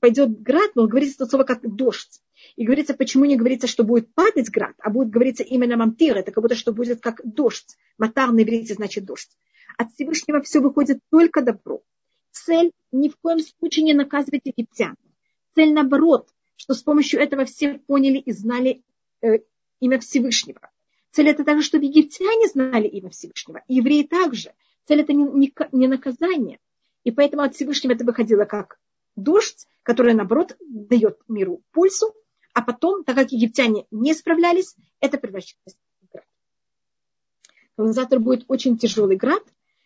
пойдет град, но говорится это слово как дождь. И говорится, почему не говорится, что будет падать град, а будет говориться именно мамтир, это как будто что будет как дождь. Матар на иврите значит дождь. От Всевышнего все выходит только добро. Цель ни в коем случае не наказывать египтян. Цель наоборот, что с помощью этого все поняли и знали э, имя Всевышнего. Цель это также, чтобы египтяне знали имя Всевышнего, и евреи также. Цель это не, не, не наказание. И поэтому от Всевышнего это выходило как дождь, который, наоборот, дает миру пульсу, а потом, так как египтяне не справлялись, это превращалось в град. Завтра будет очень тяжелый град,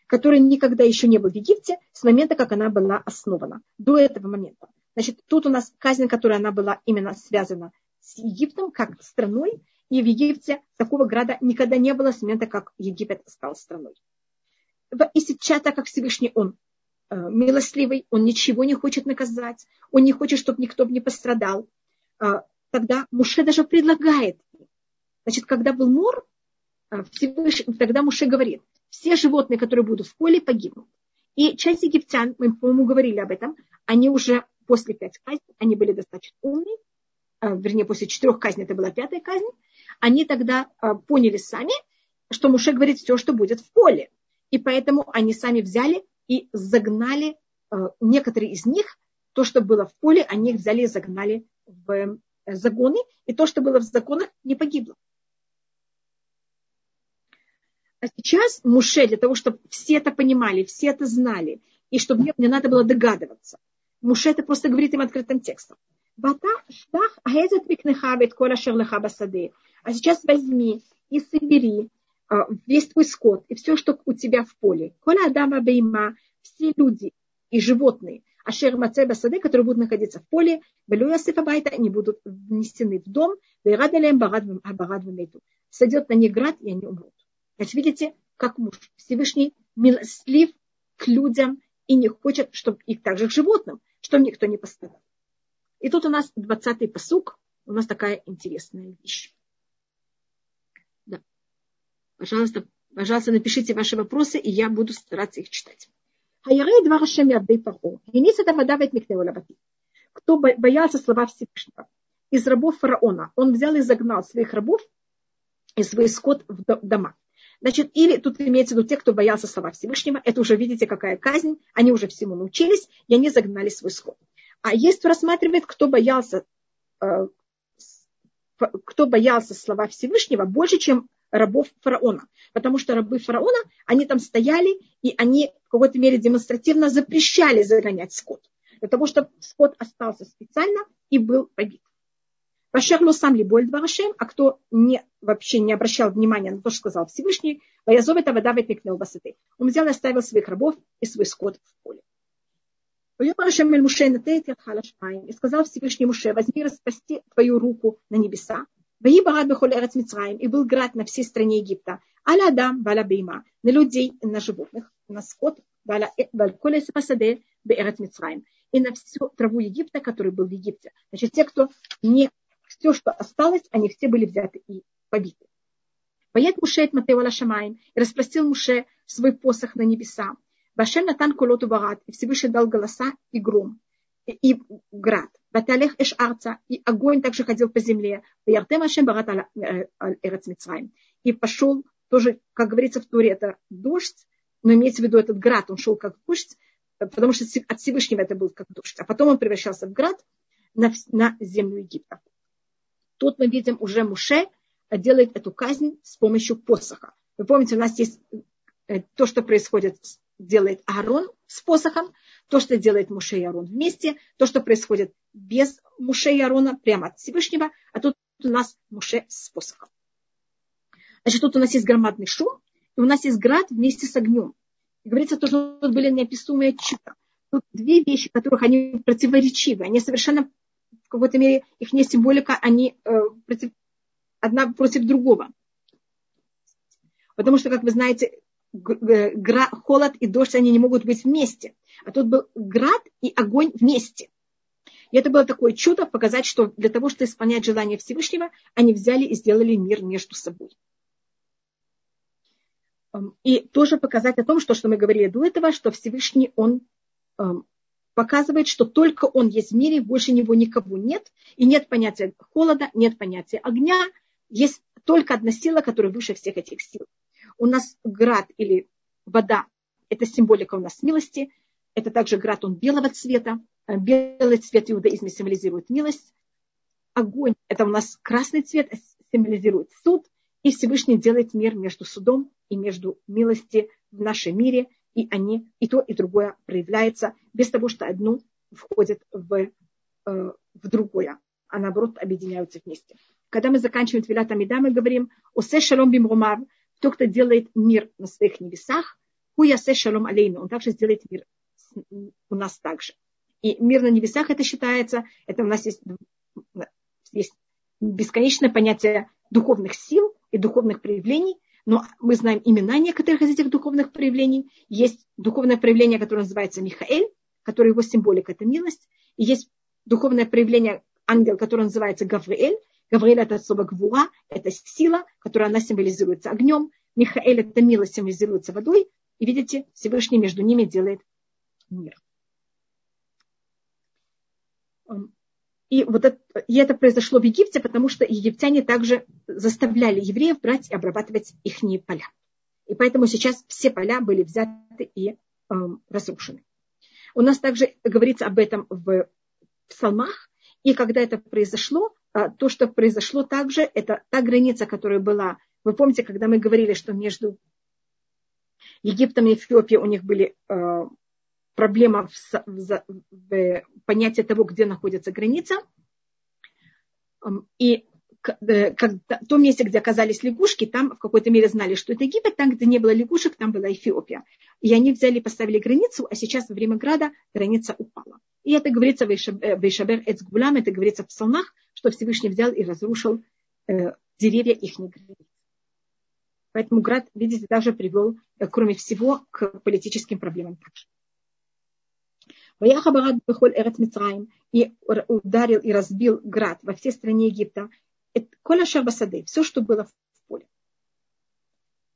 который никогда еще не был в Египте с момента, как она была основана, до этого момента. Значит, тут у нас казнь, которая она была именно связана с Египтом, как страной, и в Египте такого града никогда не было с момента, как Египет стал страной. И сейчас, так как Всевышний он э, милостливый, он ничего не хочет наказать, он не хочет, чтобы никто не пострадал, э, тогда Муше даже предлагает. Значит, когда был мор, э, тогда Муше говорит, все животные, которые будут в поле, погибнут. И часть египтян, мы, по-моему, говорили об этом, они уже после пять казней, они были достаточно умные, вернее, после четырех казней это была пятая казнь, они тогда а, поняли сами, что Муше говорит все, что будет в поле. И поэтому они сами взяли и загнали а, некоторые из них, то, что было в поле, они их взяли и загнали в э, загоны, и то, что было в законах, не погибло. А сейчас Муше, для того, чтобы все это понимали, все это знали, и чтобы мне, мне надо было догадываться, Муше это просто говорит им открытым текстом. А сейчас возьми и собери а, весь твой скот и все, что у тебя в поле. Коля Адама Бейма, все люди и животные, Ашер Мацеба Сады, которые будут находиться в поле, Белуя Сифабайта, они будут внесены в дом, Вейрадалем Барад Вемету. Сойдет на них град, и они умрут. Значит, видите, как муж Всевышний милостлив к людям и не хочет, чтобы их также к животным, чтобы никто не пострадал. И тут у нас 20-й посук, у нас такая интересная вещь. Да. Пожалуйста, пожалуйста, напишите ваши вопросы, и я буду стараться их читать. Кто боялся слова Всевышнего из рабов фараона, он взял и загнал своих рабов и свой скот в дома. Значит, или тут имеется в виду те, кто боялся слова Всевышнего, это уже видите, какая казнь, они уже всему научились, и они загнали свой скот. А есть, кто рассматривает, кто боялся, э, кто боялся слова Всевышнего больше, чем рабов фараона. Потому что рабы фараона, они там стояли, и они в какой-то мере демонстративно запрещали загонять скот. Для того, чтобы скот остался специально и был побит. Вашерло сам ли боль дварашем, а кто не, вообще не обращал внимания на то, что сказал Всевышний, Ваязов это вода выпекнул басыты. Он взял и оставил своих рабов и свой скот в поле. И сказал Всевышний Муше, возьми распасти твою руку на небеса, и был град на всей стране Египта. Аля Адам, Валя Бейма, на людей, на животных, на скот, Мицраим. И на всю траву Египта, который был в Египте. Значит, те, кто не все, что осталось, они все были взяты и побиты. Поет Муше от Матеола Шамаем и распростил Муше свой посох на небеса. Башем Натан Колоту Барат, и Всевышний дал голоса и гром, и, и град. Баталех Эш Арца, и огонь также ходил по земле. Яртем Ашем Барат Эрец Мицраим. И пошел тоже, как говорится в Туре, это дождь, но имеется в виду этот град, он шел как дождь, потому что от Всевышнего это был как дождь. А потом он превращался в град на, на землю Египта. Тут мы видим уже Муше делает эту казнь с помощью посоха. Вы помните, у нас есть э, то, что происходит, делает Аарон с посохом, то, что делает Муше и Аарон вместе, то, что происходит без Муше и Аарона, прямо от Всевышнего, а тут у нас Муше с посохом. Значит, тут у нас есть громадный шум, и у нас есть град вместе с огнем. И говорится, что тут были неописуемые чудо. Тут две вещи, которых они противоречивы, они совершенно в какой-то мере их не символика, они э, против, одна против другого. Потому что, как вы знаете, гра, холод и дождь, они не могут быть вместе. А тут был град и огонь вместе. И это было такое чудо показать, что для того, чтобы исполнять желание Всевышнего, они взяли и сделали мир между собой. Эм, и тоже показать о том, что, что мы говорили до этого, что Всевышний, он эм, показывает, что только он есть в мире, больше него никого нет, и нет понятия холода, нет понятия огня, есть только одна сила, которая выше всех этих сил. У нас град или вода – это символика у нас милости, это также град, он белого цвета, белый цвет иудаизма символизирует милость, огонь – это у нас красный цвет, символизирует суд, и Всевышний делает мир между судом и между милости в нашем мире – и они, и то, и другое проявляется, без того, что одно входит в, э, в другое, а наоборот объединяются вместе. Когда мы заканчиваем Твилат Амида, мы говорим «Осе шалом бимрумар», тот, кто делает мир на своих небесах, «Хуясе шалом алейну», он также сделает мир у нас также. И мир на небесах это считается, это у нас есть, есть бесконечное понятие духовных сил и духовных проявлений, но мы знаем имена некоторых из этих духовных проявлений. Есть духовное проявление, которое называется Михаэль, которое его символика – это милость. И есть духовное проявление ангел, которое называется Гавриэль. Гавриэль – это особо гвура, это сила, которая она символизируется огнем. Михаэль – это милость, символизируется водой. И видите, Всевышний между ними делает мир. И, вот это, и это произошло в Египте, потому что египтяне также заставляли евреев брать и обрабатывать их поля. И поэтому сейчас все поля были взяты и э, разрушены. У нас также говорится об этом в псалмах. И когда это произошло, э, то, что произошло также, это та граница, которая была. Вы помните, когда мы говорили, что между Египтом и Эфиопией у них были э, проблема в, в, в понятии того, где находится граница. И э, когда, в том месте, где оказались лягушки, там в какой-то мере знали, что это Египет, там, где не было лягушек, там была Эфиопия. И они взяли поставили границу, а сейчас во время града граница упала. И это говорится в Ишабер э, Эцгулам, это говорится в псалмах, что Всевышний взял и разрушил э, деревья их границ. Поэтому Град, видите, даже привел, э, кроме всего, к политическим проблемам также. Ваяха Барад Бехоль Эрет Мицраим и ударил и разбил град во всей стране Египта. Коля Шарбасады, все, что было в поле.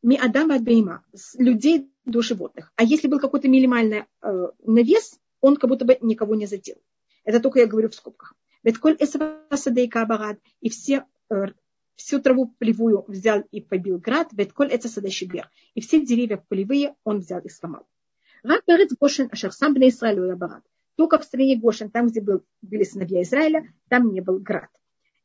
Ми Адам Бейма, людей до животных. А если был какой-то минимальный э, навес, он как будто бы никого не задел. Это только я говорю в скобках. Ведь коль и кабарад, и все, э, всю траву полевую взял и побил град, ведь коль это садащибер, и все деревья полевые он взял и сломал. Рак перец Гошин, ашер сам бне Исраилю барад. Только в стране Гошин, там, где был, были сыновья Израиля, там не был град.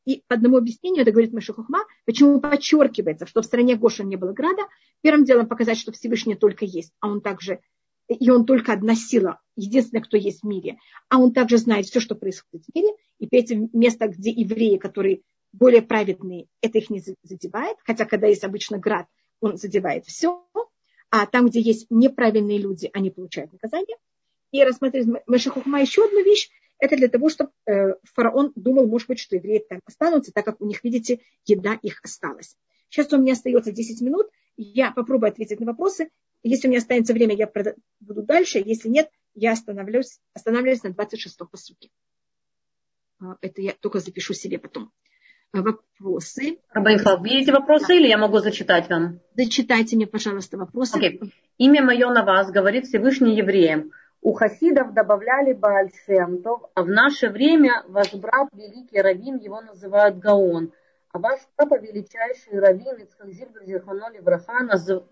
И по одному объяснению, это говорит Машухахма, почему подчеркивается, что в стране Гошин не было града, первым делом показать, что Всевышний только есть, а он также, и он только одна сила, единственная, кто есть в мире, а он также знает все, что происходит в мире, и эти места, где евреи, которые более праведные, это их не задевает, хотя когда есть обычно град, он задевает все, а там, где есть неправильные люди, они получают наказание. И рассмотреть Машахухма еще одну вещь, это для того, чтобы э, фараон думал, может быть, что евреи там останутся, так как у них, видите, еда их осталась. Сейчас у меня остается 10 минут, я попробую ответить на вопросы. Если у меня останется время, я буду дальше. Если нет, я остановлюсь, останавливаюсь на 26-м посуке. А, это я только запишу себе потом. Вопросы. Рабанифал, видите вопросы или я могу зачитать вам? Зачитайте мне, пожалуйста, вопросы. Okay. Имя мое на вас, говорит Всевышний евреям. У хасидов добавляли Баальшемтов, а в наше время ваш брат, великий раввин, его называют Гаон. А ваш папа, величайший раввин Ицхак Зильбер Зерханоли Браха, назв...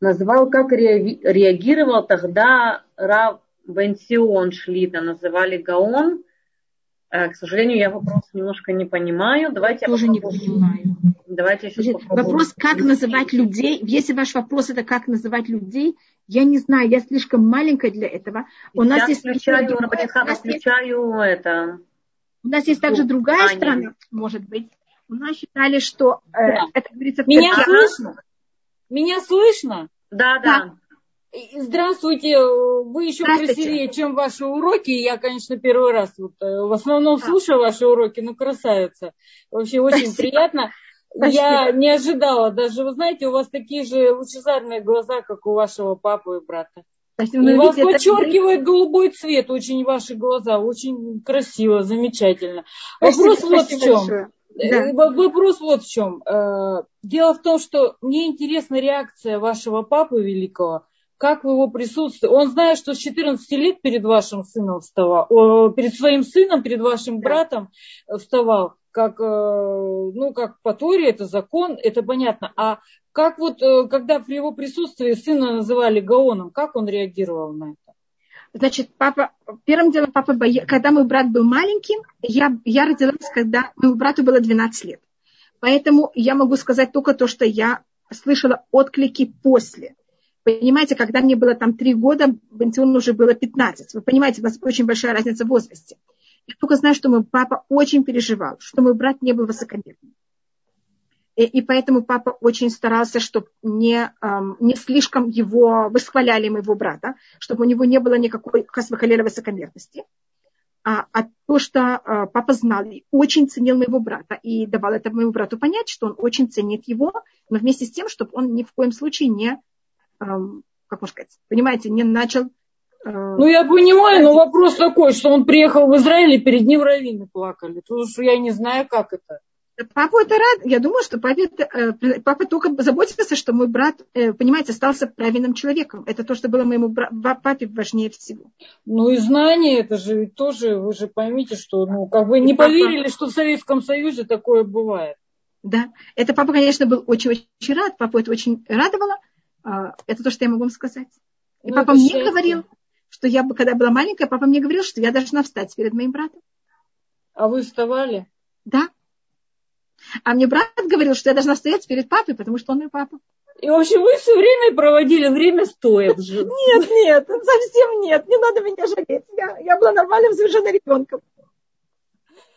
назвал, как реагировал тогда Рав Бенсион Шлита, называли Гаон. Э, к сожалению, я вопрос немножко не понимаю. Давайте я тоже не понимаю. Давайте я сейчас попробую. Вопрос, как называть людей. Если ваш вопрос это как называть людей, я не знаю, я слишком маленькая для этого. У нас я есть включаю, у нас включаю есть, это. У нас есть также другая Аня. страна, может быть. У нас считали, что э, это говорится. Меня слышно? Меня слышно? Да, да. да. Здравствуйте, вы еще красивее, чем ваши уроки. Я, конечно, первый раз вот, э, в основном слушаю ваши уроки, ну, красавица. Вообще очень Спасибо. приятно. Спасибо. Я не ожидала даже, вы знаете, у вас такие же лучезарные глаза, как у вашего папы и брата. Спасибо. И вас видите, подчеркивает это... голубой цвет, очень ваши глаза, очень красиво, замечательно. Спасибо, Вопрос вот в чем. Да. Вопрос вот в чем. Э, дело в том, что мне интересна реакция вашего папы великого как в его присутствии. Он знает, что с 14 лет перед вашим сыном вставал, перед своим сыном, перед вашим братом вставал, как, э, ну, как по Торе, это закон, это понятно. А как вот, э, когда в его присутствии сына называли Гаоном, как он реагировал на это? Значит, папа, первым делом папа, боя... когда мой брат был маленьким, я, я родилась, когда моему брату было 12 лет. Поэтому я могу сказать только то, что я слышала отклики после. Понимаете, когда мне было там три года, Бентиону уже было 15. Вы понимаете, у нас очень большая разница в возрасте. Я только знаю, что мой папа очень переживал, что мой брат не был высокомерным. И, и поэтому папа очень старался, чтобы не, эм, не слишком его восхваляли моего брата, чтобы у него не было никакой хасвахалеля высокомерности. А, а то, что э, папа знал и очень ценил моего брата и давал это моему брату понять, что он очень ценит его, но вместе с тем, чтобы он ни в коем случае не как можно сказать, понимаете, не начал... Э, ну, я понимаю, но вопрос такой, что он приехал в Израиль, и перед ним раввины плакали. Потому что я не знаю, как это. Папа это рад. Я думаю, что папа, э, папа только заботился, что мой брат, э, понимаете, остался правильным человеком. Это то, что было моему папе важнее всего. Ну и знание, это же тоже, вы же поймите, что, ну, как бы не поверили, что в Советском Союзе такое бывает. Да, это папа, конечно, был очень-очень рад. Папу это очень радовало. А, это то, что я могу вам сказать. И ну, папа мне счастье. говорил, что я, когда была маленькая, папа мне говорил, что я должна встать перед моим братом. А вы вставали? Да. А мне брат говорил, что я должна стоять перед папой, потому что он мой папа. И вообще вы все время проводили время стоя. [LAUGHS] Нет, нет, совсем нет. Не надо меня жалеть. Я, я была нормальным совершенно ребенком.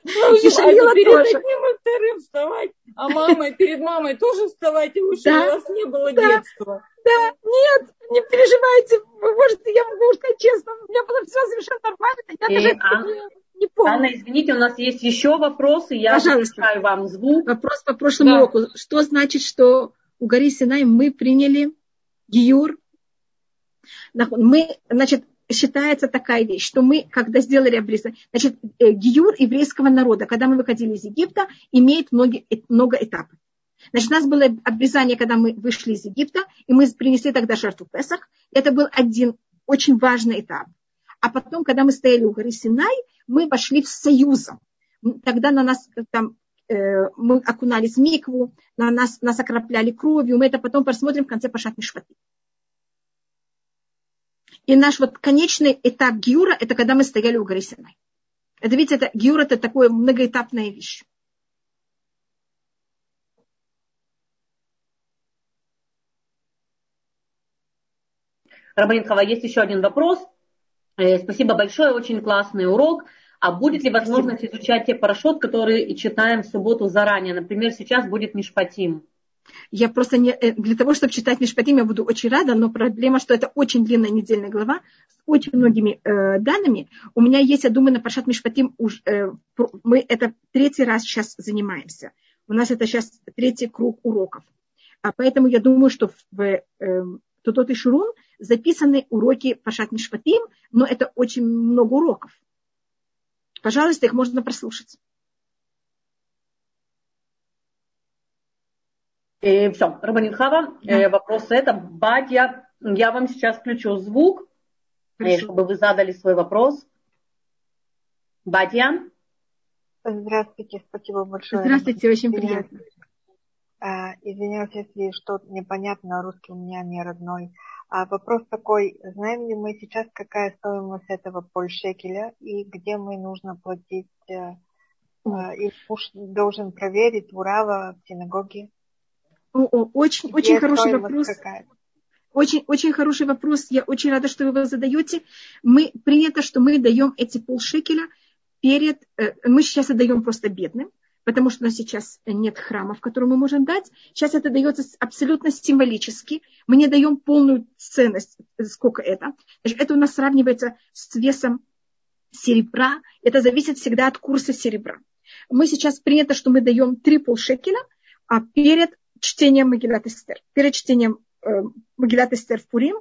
Ну, и шалила перед тоже. одним и вторым вставать, а мамой, перед мамой тоже вставать, и уже да, у вас не было да, детства. Да, нет, не переживайте, вы можете, я могу сказать честно, у меня было все совершенно нормально, я И, а, не помню. Анна, извините, у нас есть еще вопросы. Я Пожалуйста. вам звук. Вопрос по прошлому да. уроку. Что значит, что у горы Синай мы приняли Гиюр? Мы, значит, считается такая вещь, что мы, когда сделали обрезание, значит, э, гиюр еврейского народа, когда мы выходили из Египта, имеет много, много этапов. Значит, у нас было обрезание, когда мы вышли из Египта, и мы принесли тогда жертву Песах. Это был один очень важный этап. А потом, когда мы стояли у горы Синай, мы вошли в союзом. Тогда на нас там э, мы окунались в микву, на нас, нас окропляли кровью. Мы это потом посмотрим в конце Пашат Мишвати. И наш вот конечный этап Гиура, это когда мы стояли у горы Синай. Это, видите, это, Гиур это такое многоэтапная вещь. Рабанин Хава, есть еще один вопрос. Э, спасибо большое, очень классный урок. А будет ли возможность изучать те парашют, которые читаем в субботу заранее? Например, сейчас будет Мишпатим. Я просто не, э, для того, чтобы читать Мишпатим, я буду очень рада, но проблема, что это очень длинная недельная глава с очень многими э, данными. У меня есть, я думаю, на Паршат Мишпатим уж, э, мы это третий раз сейчас занимаемся. У нас это сейчас третий круг уроков. А поэтому я думаю, что в э, Тутот и Шурун записаны уроки Пашат Мишпатим, но это очень много уроков. Пожалуйста, их можно прослушать. И все, Рабанинхава, да. э, вопрос это. Батя, я вам сейчас включу звук, э, чтобы вы задали свой вопрос. Батя. Здравствуйте, спасибо большое. Здравствуйте, очень приятно. А, извиняюсь, если что-то непонятно, русский у меня не родной. А вопрос такой, знаем ли мы сейчас, какая стоимость этого полшекеля и где мы нужно платить, э, э, и муж должен проверить Урава, в синагоге? Очень, очень хороший вопрос. Очень, очень хороший вопрос. Я очень рада, что вы его задаете. Мы, принято, что мы даем эти полшекеля перед... Э, мы сейчас отдаем просто бедным, потому что у нас сейчас нет храма, в котором мы можем дать. Сейчас это дается абсолютно символически. Мы не даем полную ценность, сколько это. Это у нас сравнивается с весом серебра. Это зависит всегда от курса серебра. Мы сейчас принято, что мы даем три полшекеля, а перед чтением Магилат Эстер, перед чтением э, Магилат Эстер в Пурим,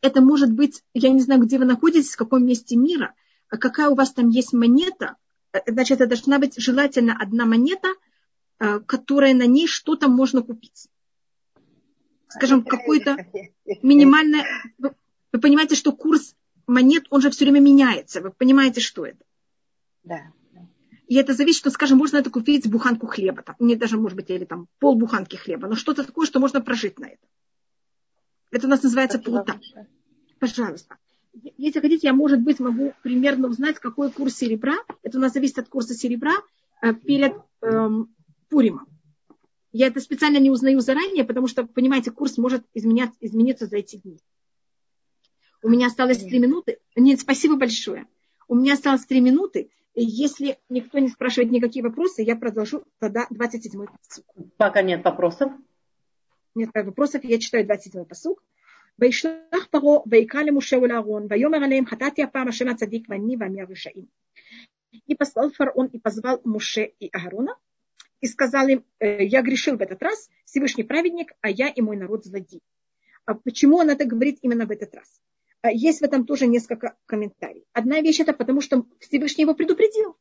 это может быть, я не знаю, где вы находитесь, в каком месте мира, а какая у вас там есть монета, э, значит, это должна быть желательно одна монета, э, которая на ней что-то можно купить. Скажем, какой-то минимальное... Вы понимаете, что курс монет, он же все время меняется. Вы понимаете, что это? Да. И это зависит, что, скажем, можно это купить буханку хлеба, там, не даже, может быть, или там пол буханки хлеба, но что-то такое, что можно прожить на это. Это у нас называется плута. Пожалуйста. Если хотите, я, может быть, могу примерно узнать, какой курс серебра. Это у нас зависит от курса серебра э, перед эм, Пуримом. Я это специально не узнаю заранее, потому что, понимаете, курс может изменяться, измениться за эти дни. У меня осталось три минуты. Нет, спасибо большое. У меня осталось три минуты. Если никто не спрашивает никакие вопросы, я продолжу тогда 27-й посук. Пока нет вопросов. Нет вопросов, я читаю 27-й посук. וישלח פרעה ויקרא למשה ולאהרון ויאמר עליהם חטאתי הפעם השם הצדיק ואני ועמי הרשעים. И послал фараон и позвал Муше и Аарона и сказал им, я грешил в этот раз, Всевышний праведник, а я и мой народ злодей. А почему он это говорит именно в этот раз? А есть в этом тоже несколько комментариев. Одна вещь это потому, что Всевышний его предупредил.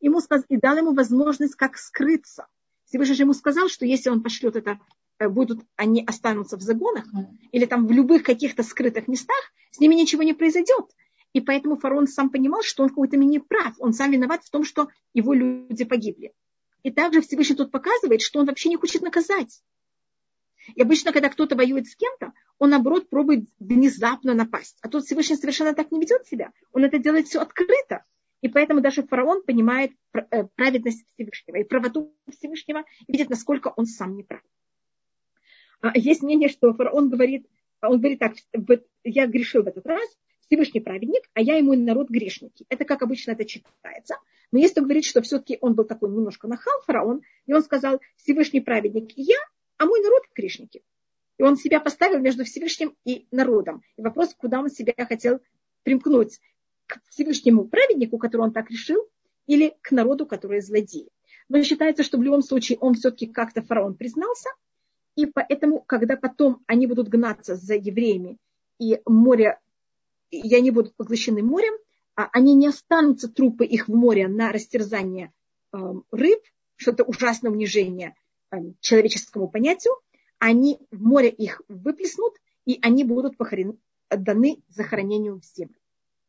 Ему сказ... И дал ему возможность как скрыться. Всевышний же ему сказал, что если он пошлет это, э, будут они останутся в загонах или там в любых каких-то скрытых местах, с ними ничего не произойдет. И поэтому фараон сам понимал, что он в какой-то мере прав. Он сам виноват в том, что его люди погибли. И также Всевышний тут показывает, что он вообще не хочет наказать. И обычно, когда кто-то воюет с кем-то, он, наоборот, пробует внезапно напасть. А тут Всевышний совершенно так не ведет себя. Он это делает все открыто. И поэтому даже фараон понимает э, праведность Всевышнего и правоту Всевышнего, и видит, насколько он сам не прав. Есть мнение, что фараон говорит, он говорит так, я грешил в этот раз, Всевышний праведник, а я ему народ грешники. Это как обычно это читается. Но если говорит, что все-таки он был такой немножко нахал, фараон, и он сказал, Всевышний праведник и я, а мой народ грешники. И он себя поставил между Всевышним и народом. И вопрос, куда он себя хотел примкнуть. к Всевышнему праведнику, который он так решил, или к народу, который злодеи. Но считается, что в любом случае он все-таки как-то фараон признался, и поэтому, когда потом они будут гнаться за евреями, и море, и они будут поглощены морем, а они не останутся трупы их в море на растерзание э, рыб, что это ужасное унижение э, человеческому понятию, они в море их выплеснут, и они будут похорен, отданы захоронению в землю.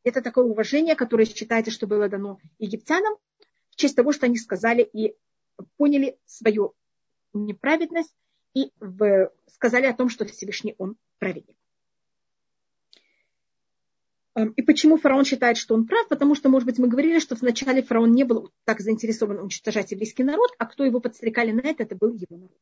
Это такое уважение, которое считается, что было дано египтянам в честь того, что они сказали и поняли свою неправедность и в, сказали о том, что Всевышний Он праведник. Эм, и почему фараон считает, что он прав? Потому что, может быть, мы говорили, что вначале фараон не был так заинтересован уничтожать еврейский народ, а кто его подстрекали на это, это был его народ.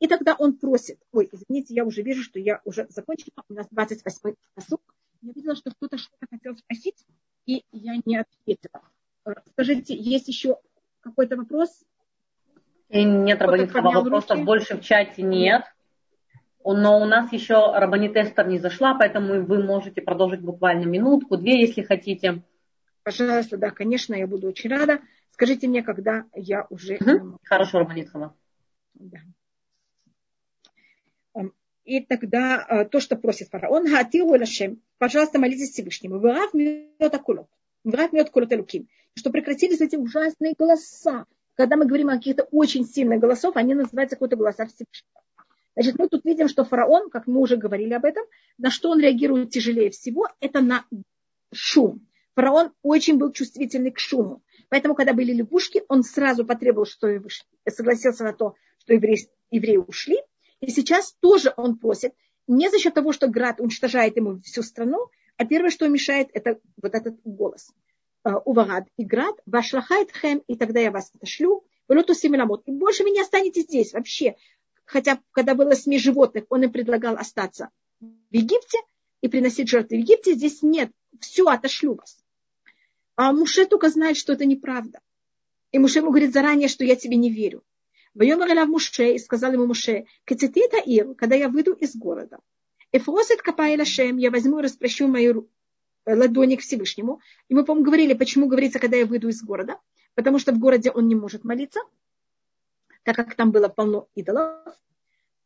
И тогда он просит, ой, извините, я уже вижу, что я уже закончила, у нас 28 посук. Я видела, что кто-то что-то хотел спросить, и я не ответила. Э, скажите, есть еще какой-то вопрос? Нет, Рабанитхава, вопросов руки? больше в чате нет. Но у нас еще Рабанит Эстер не зашла, поэтому вы можете продолжить буквально минутку, две, если хотите. Пожалуйста, да, конечно, я буду очень рада. Скажите мне, когда я уже... Угу. Хорошо, Рабанитхова. Да. И тогда э, то, что просит фараон, пожалуйста, молитесь Всевышнему. Вырав мед акулот. Вырав мед кулот луким. Что прекратились эти ужасные голоса. Когда мы говорим о каких-то очень сильных голосов, они называются какой-то голоса Всевышнего. Значит, мы тут видим, что фараон, как мы уже говорили об этом, на что он реагирует тяжелее всего, это на шум. Фараон очень был чувствительный к шуму. Поэтому, когда были лягушки, он сразу потребовал, что согласился на то, что евреи, евреи ушли. И сейчас тоже он просит, не за счет того, что град уничтожает ему всю страну, а первое, что мешает, это вот этот голос. «Э, Уварад и град, вашлахает хем, и тогда я вас отошлю, и больше вы не останетесь здесь вообще. Хотя, когда было СМИ животных, он им предлагал остаться в Египте и приносить жертвы в Египте. Здесь нет. Все, отошлю вас. А Муше только знает, что это неправда. И Муше ему говорит заранее, что я тебе не верю. Вайомар Элав Муше, и сказал ему Муше, это Ир, когда я выйду из города. Эфросит Капай Лашем, я возьму и распрощу мою ладони к Всевышнему. И мы, по-моему, говорили, почему говорится, когда я выйду из города. Потому что в городе он не может молиться, так как там было полно идолов.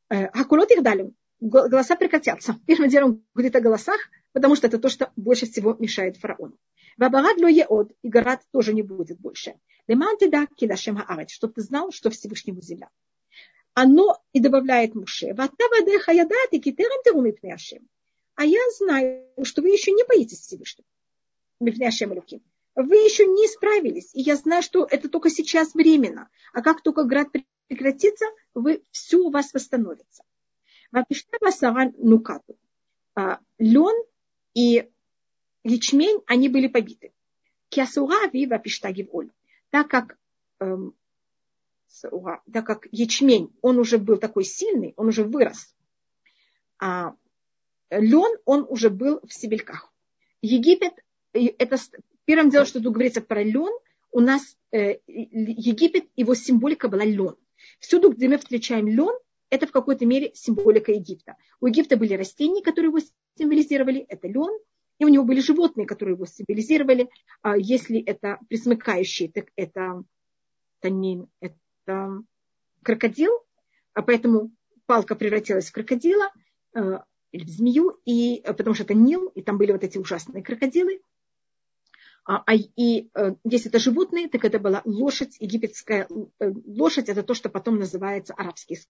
Хакулот их дали. Голоса прекратятся. Первым делом говорит о голосах, потому что это то, что больше всего мешает фараону. Вабарад ло еод, и город тоже не будет больше. Леман ты да кидашем хаарет, чтобы ты знал, что Всевышнему земля. Оно и добавляет Муше. Ватавадеха ядати китерем теруми пняшем. А я знаю, что вы еще не боитесь Всевышнего. Мипняшем Луким. Вы еще не справились. И я знаю, что это только сейчас временно. А как только град прекратится, вы, все у вас восстановится. Вапишта басаран нукату. А, Лен и ячмень, они были побиты. Киасура вива пиштагив оль. Так как, эм, так как ячмень, он уже был такой сильный, он уже вырос. А лен, он уже был в стебельках. Египет, это первым делом, что тут говорится про лен, у нас э, Египет, его символика была лен. Всюду, где мы встречаем лен, это в какой-то мере символика Египта. У Египта были растения, которые его символизировали, это лен, и у него были животные, которые его символизировали. А если это присмыкающие, так это танин, это крокодил, а поэтому палка превратилась в крокодила э, или змею, и, э, потому что это Нил, и там были вот эти ужасные крокодилы. А, а, и э, если это животные, так это была лошадь, египетская лошадь, это то, что потом называется арабский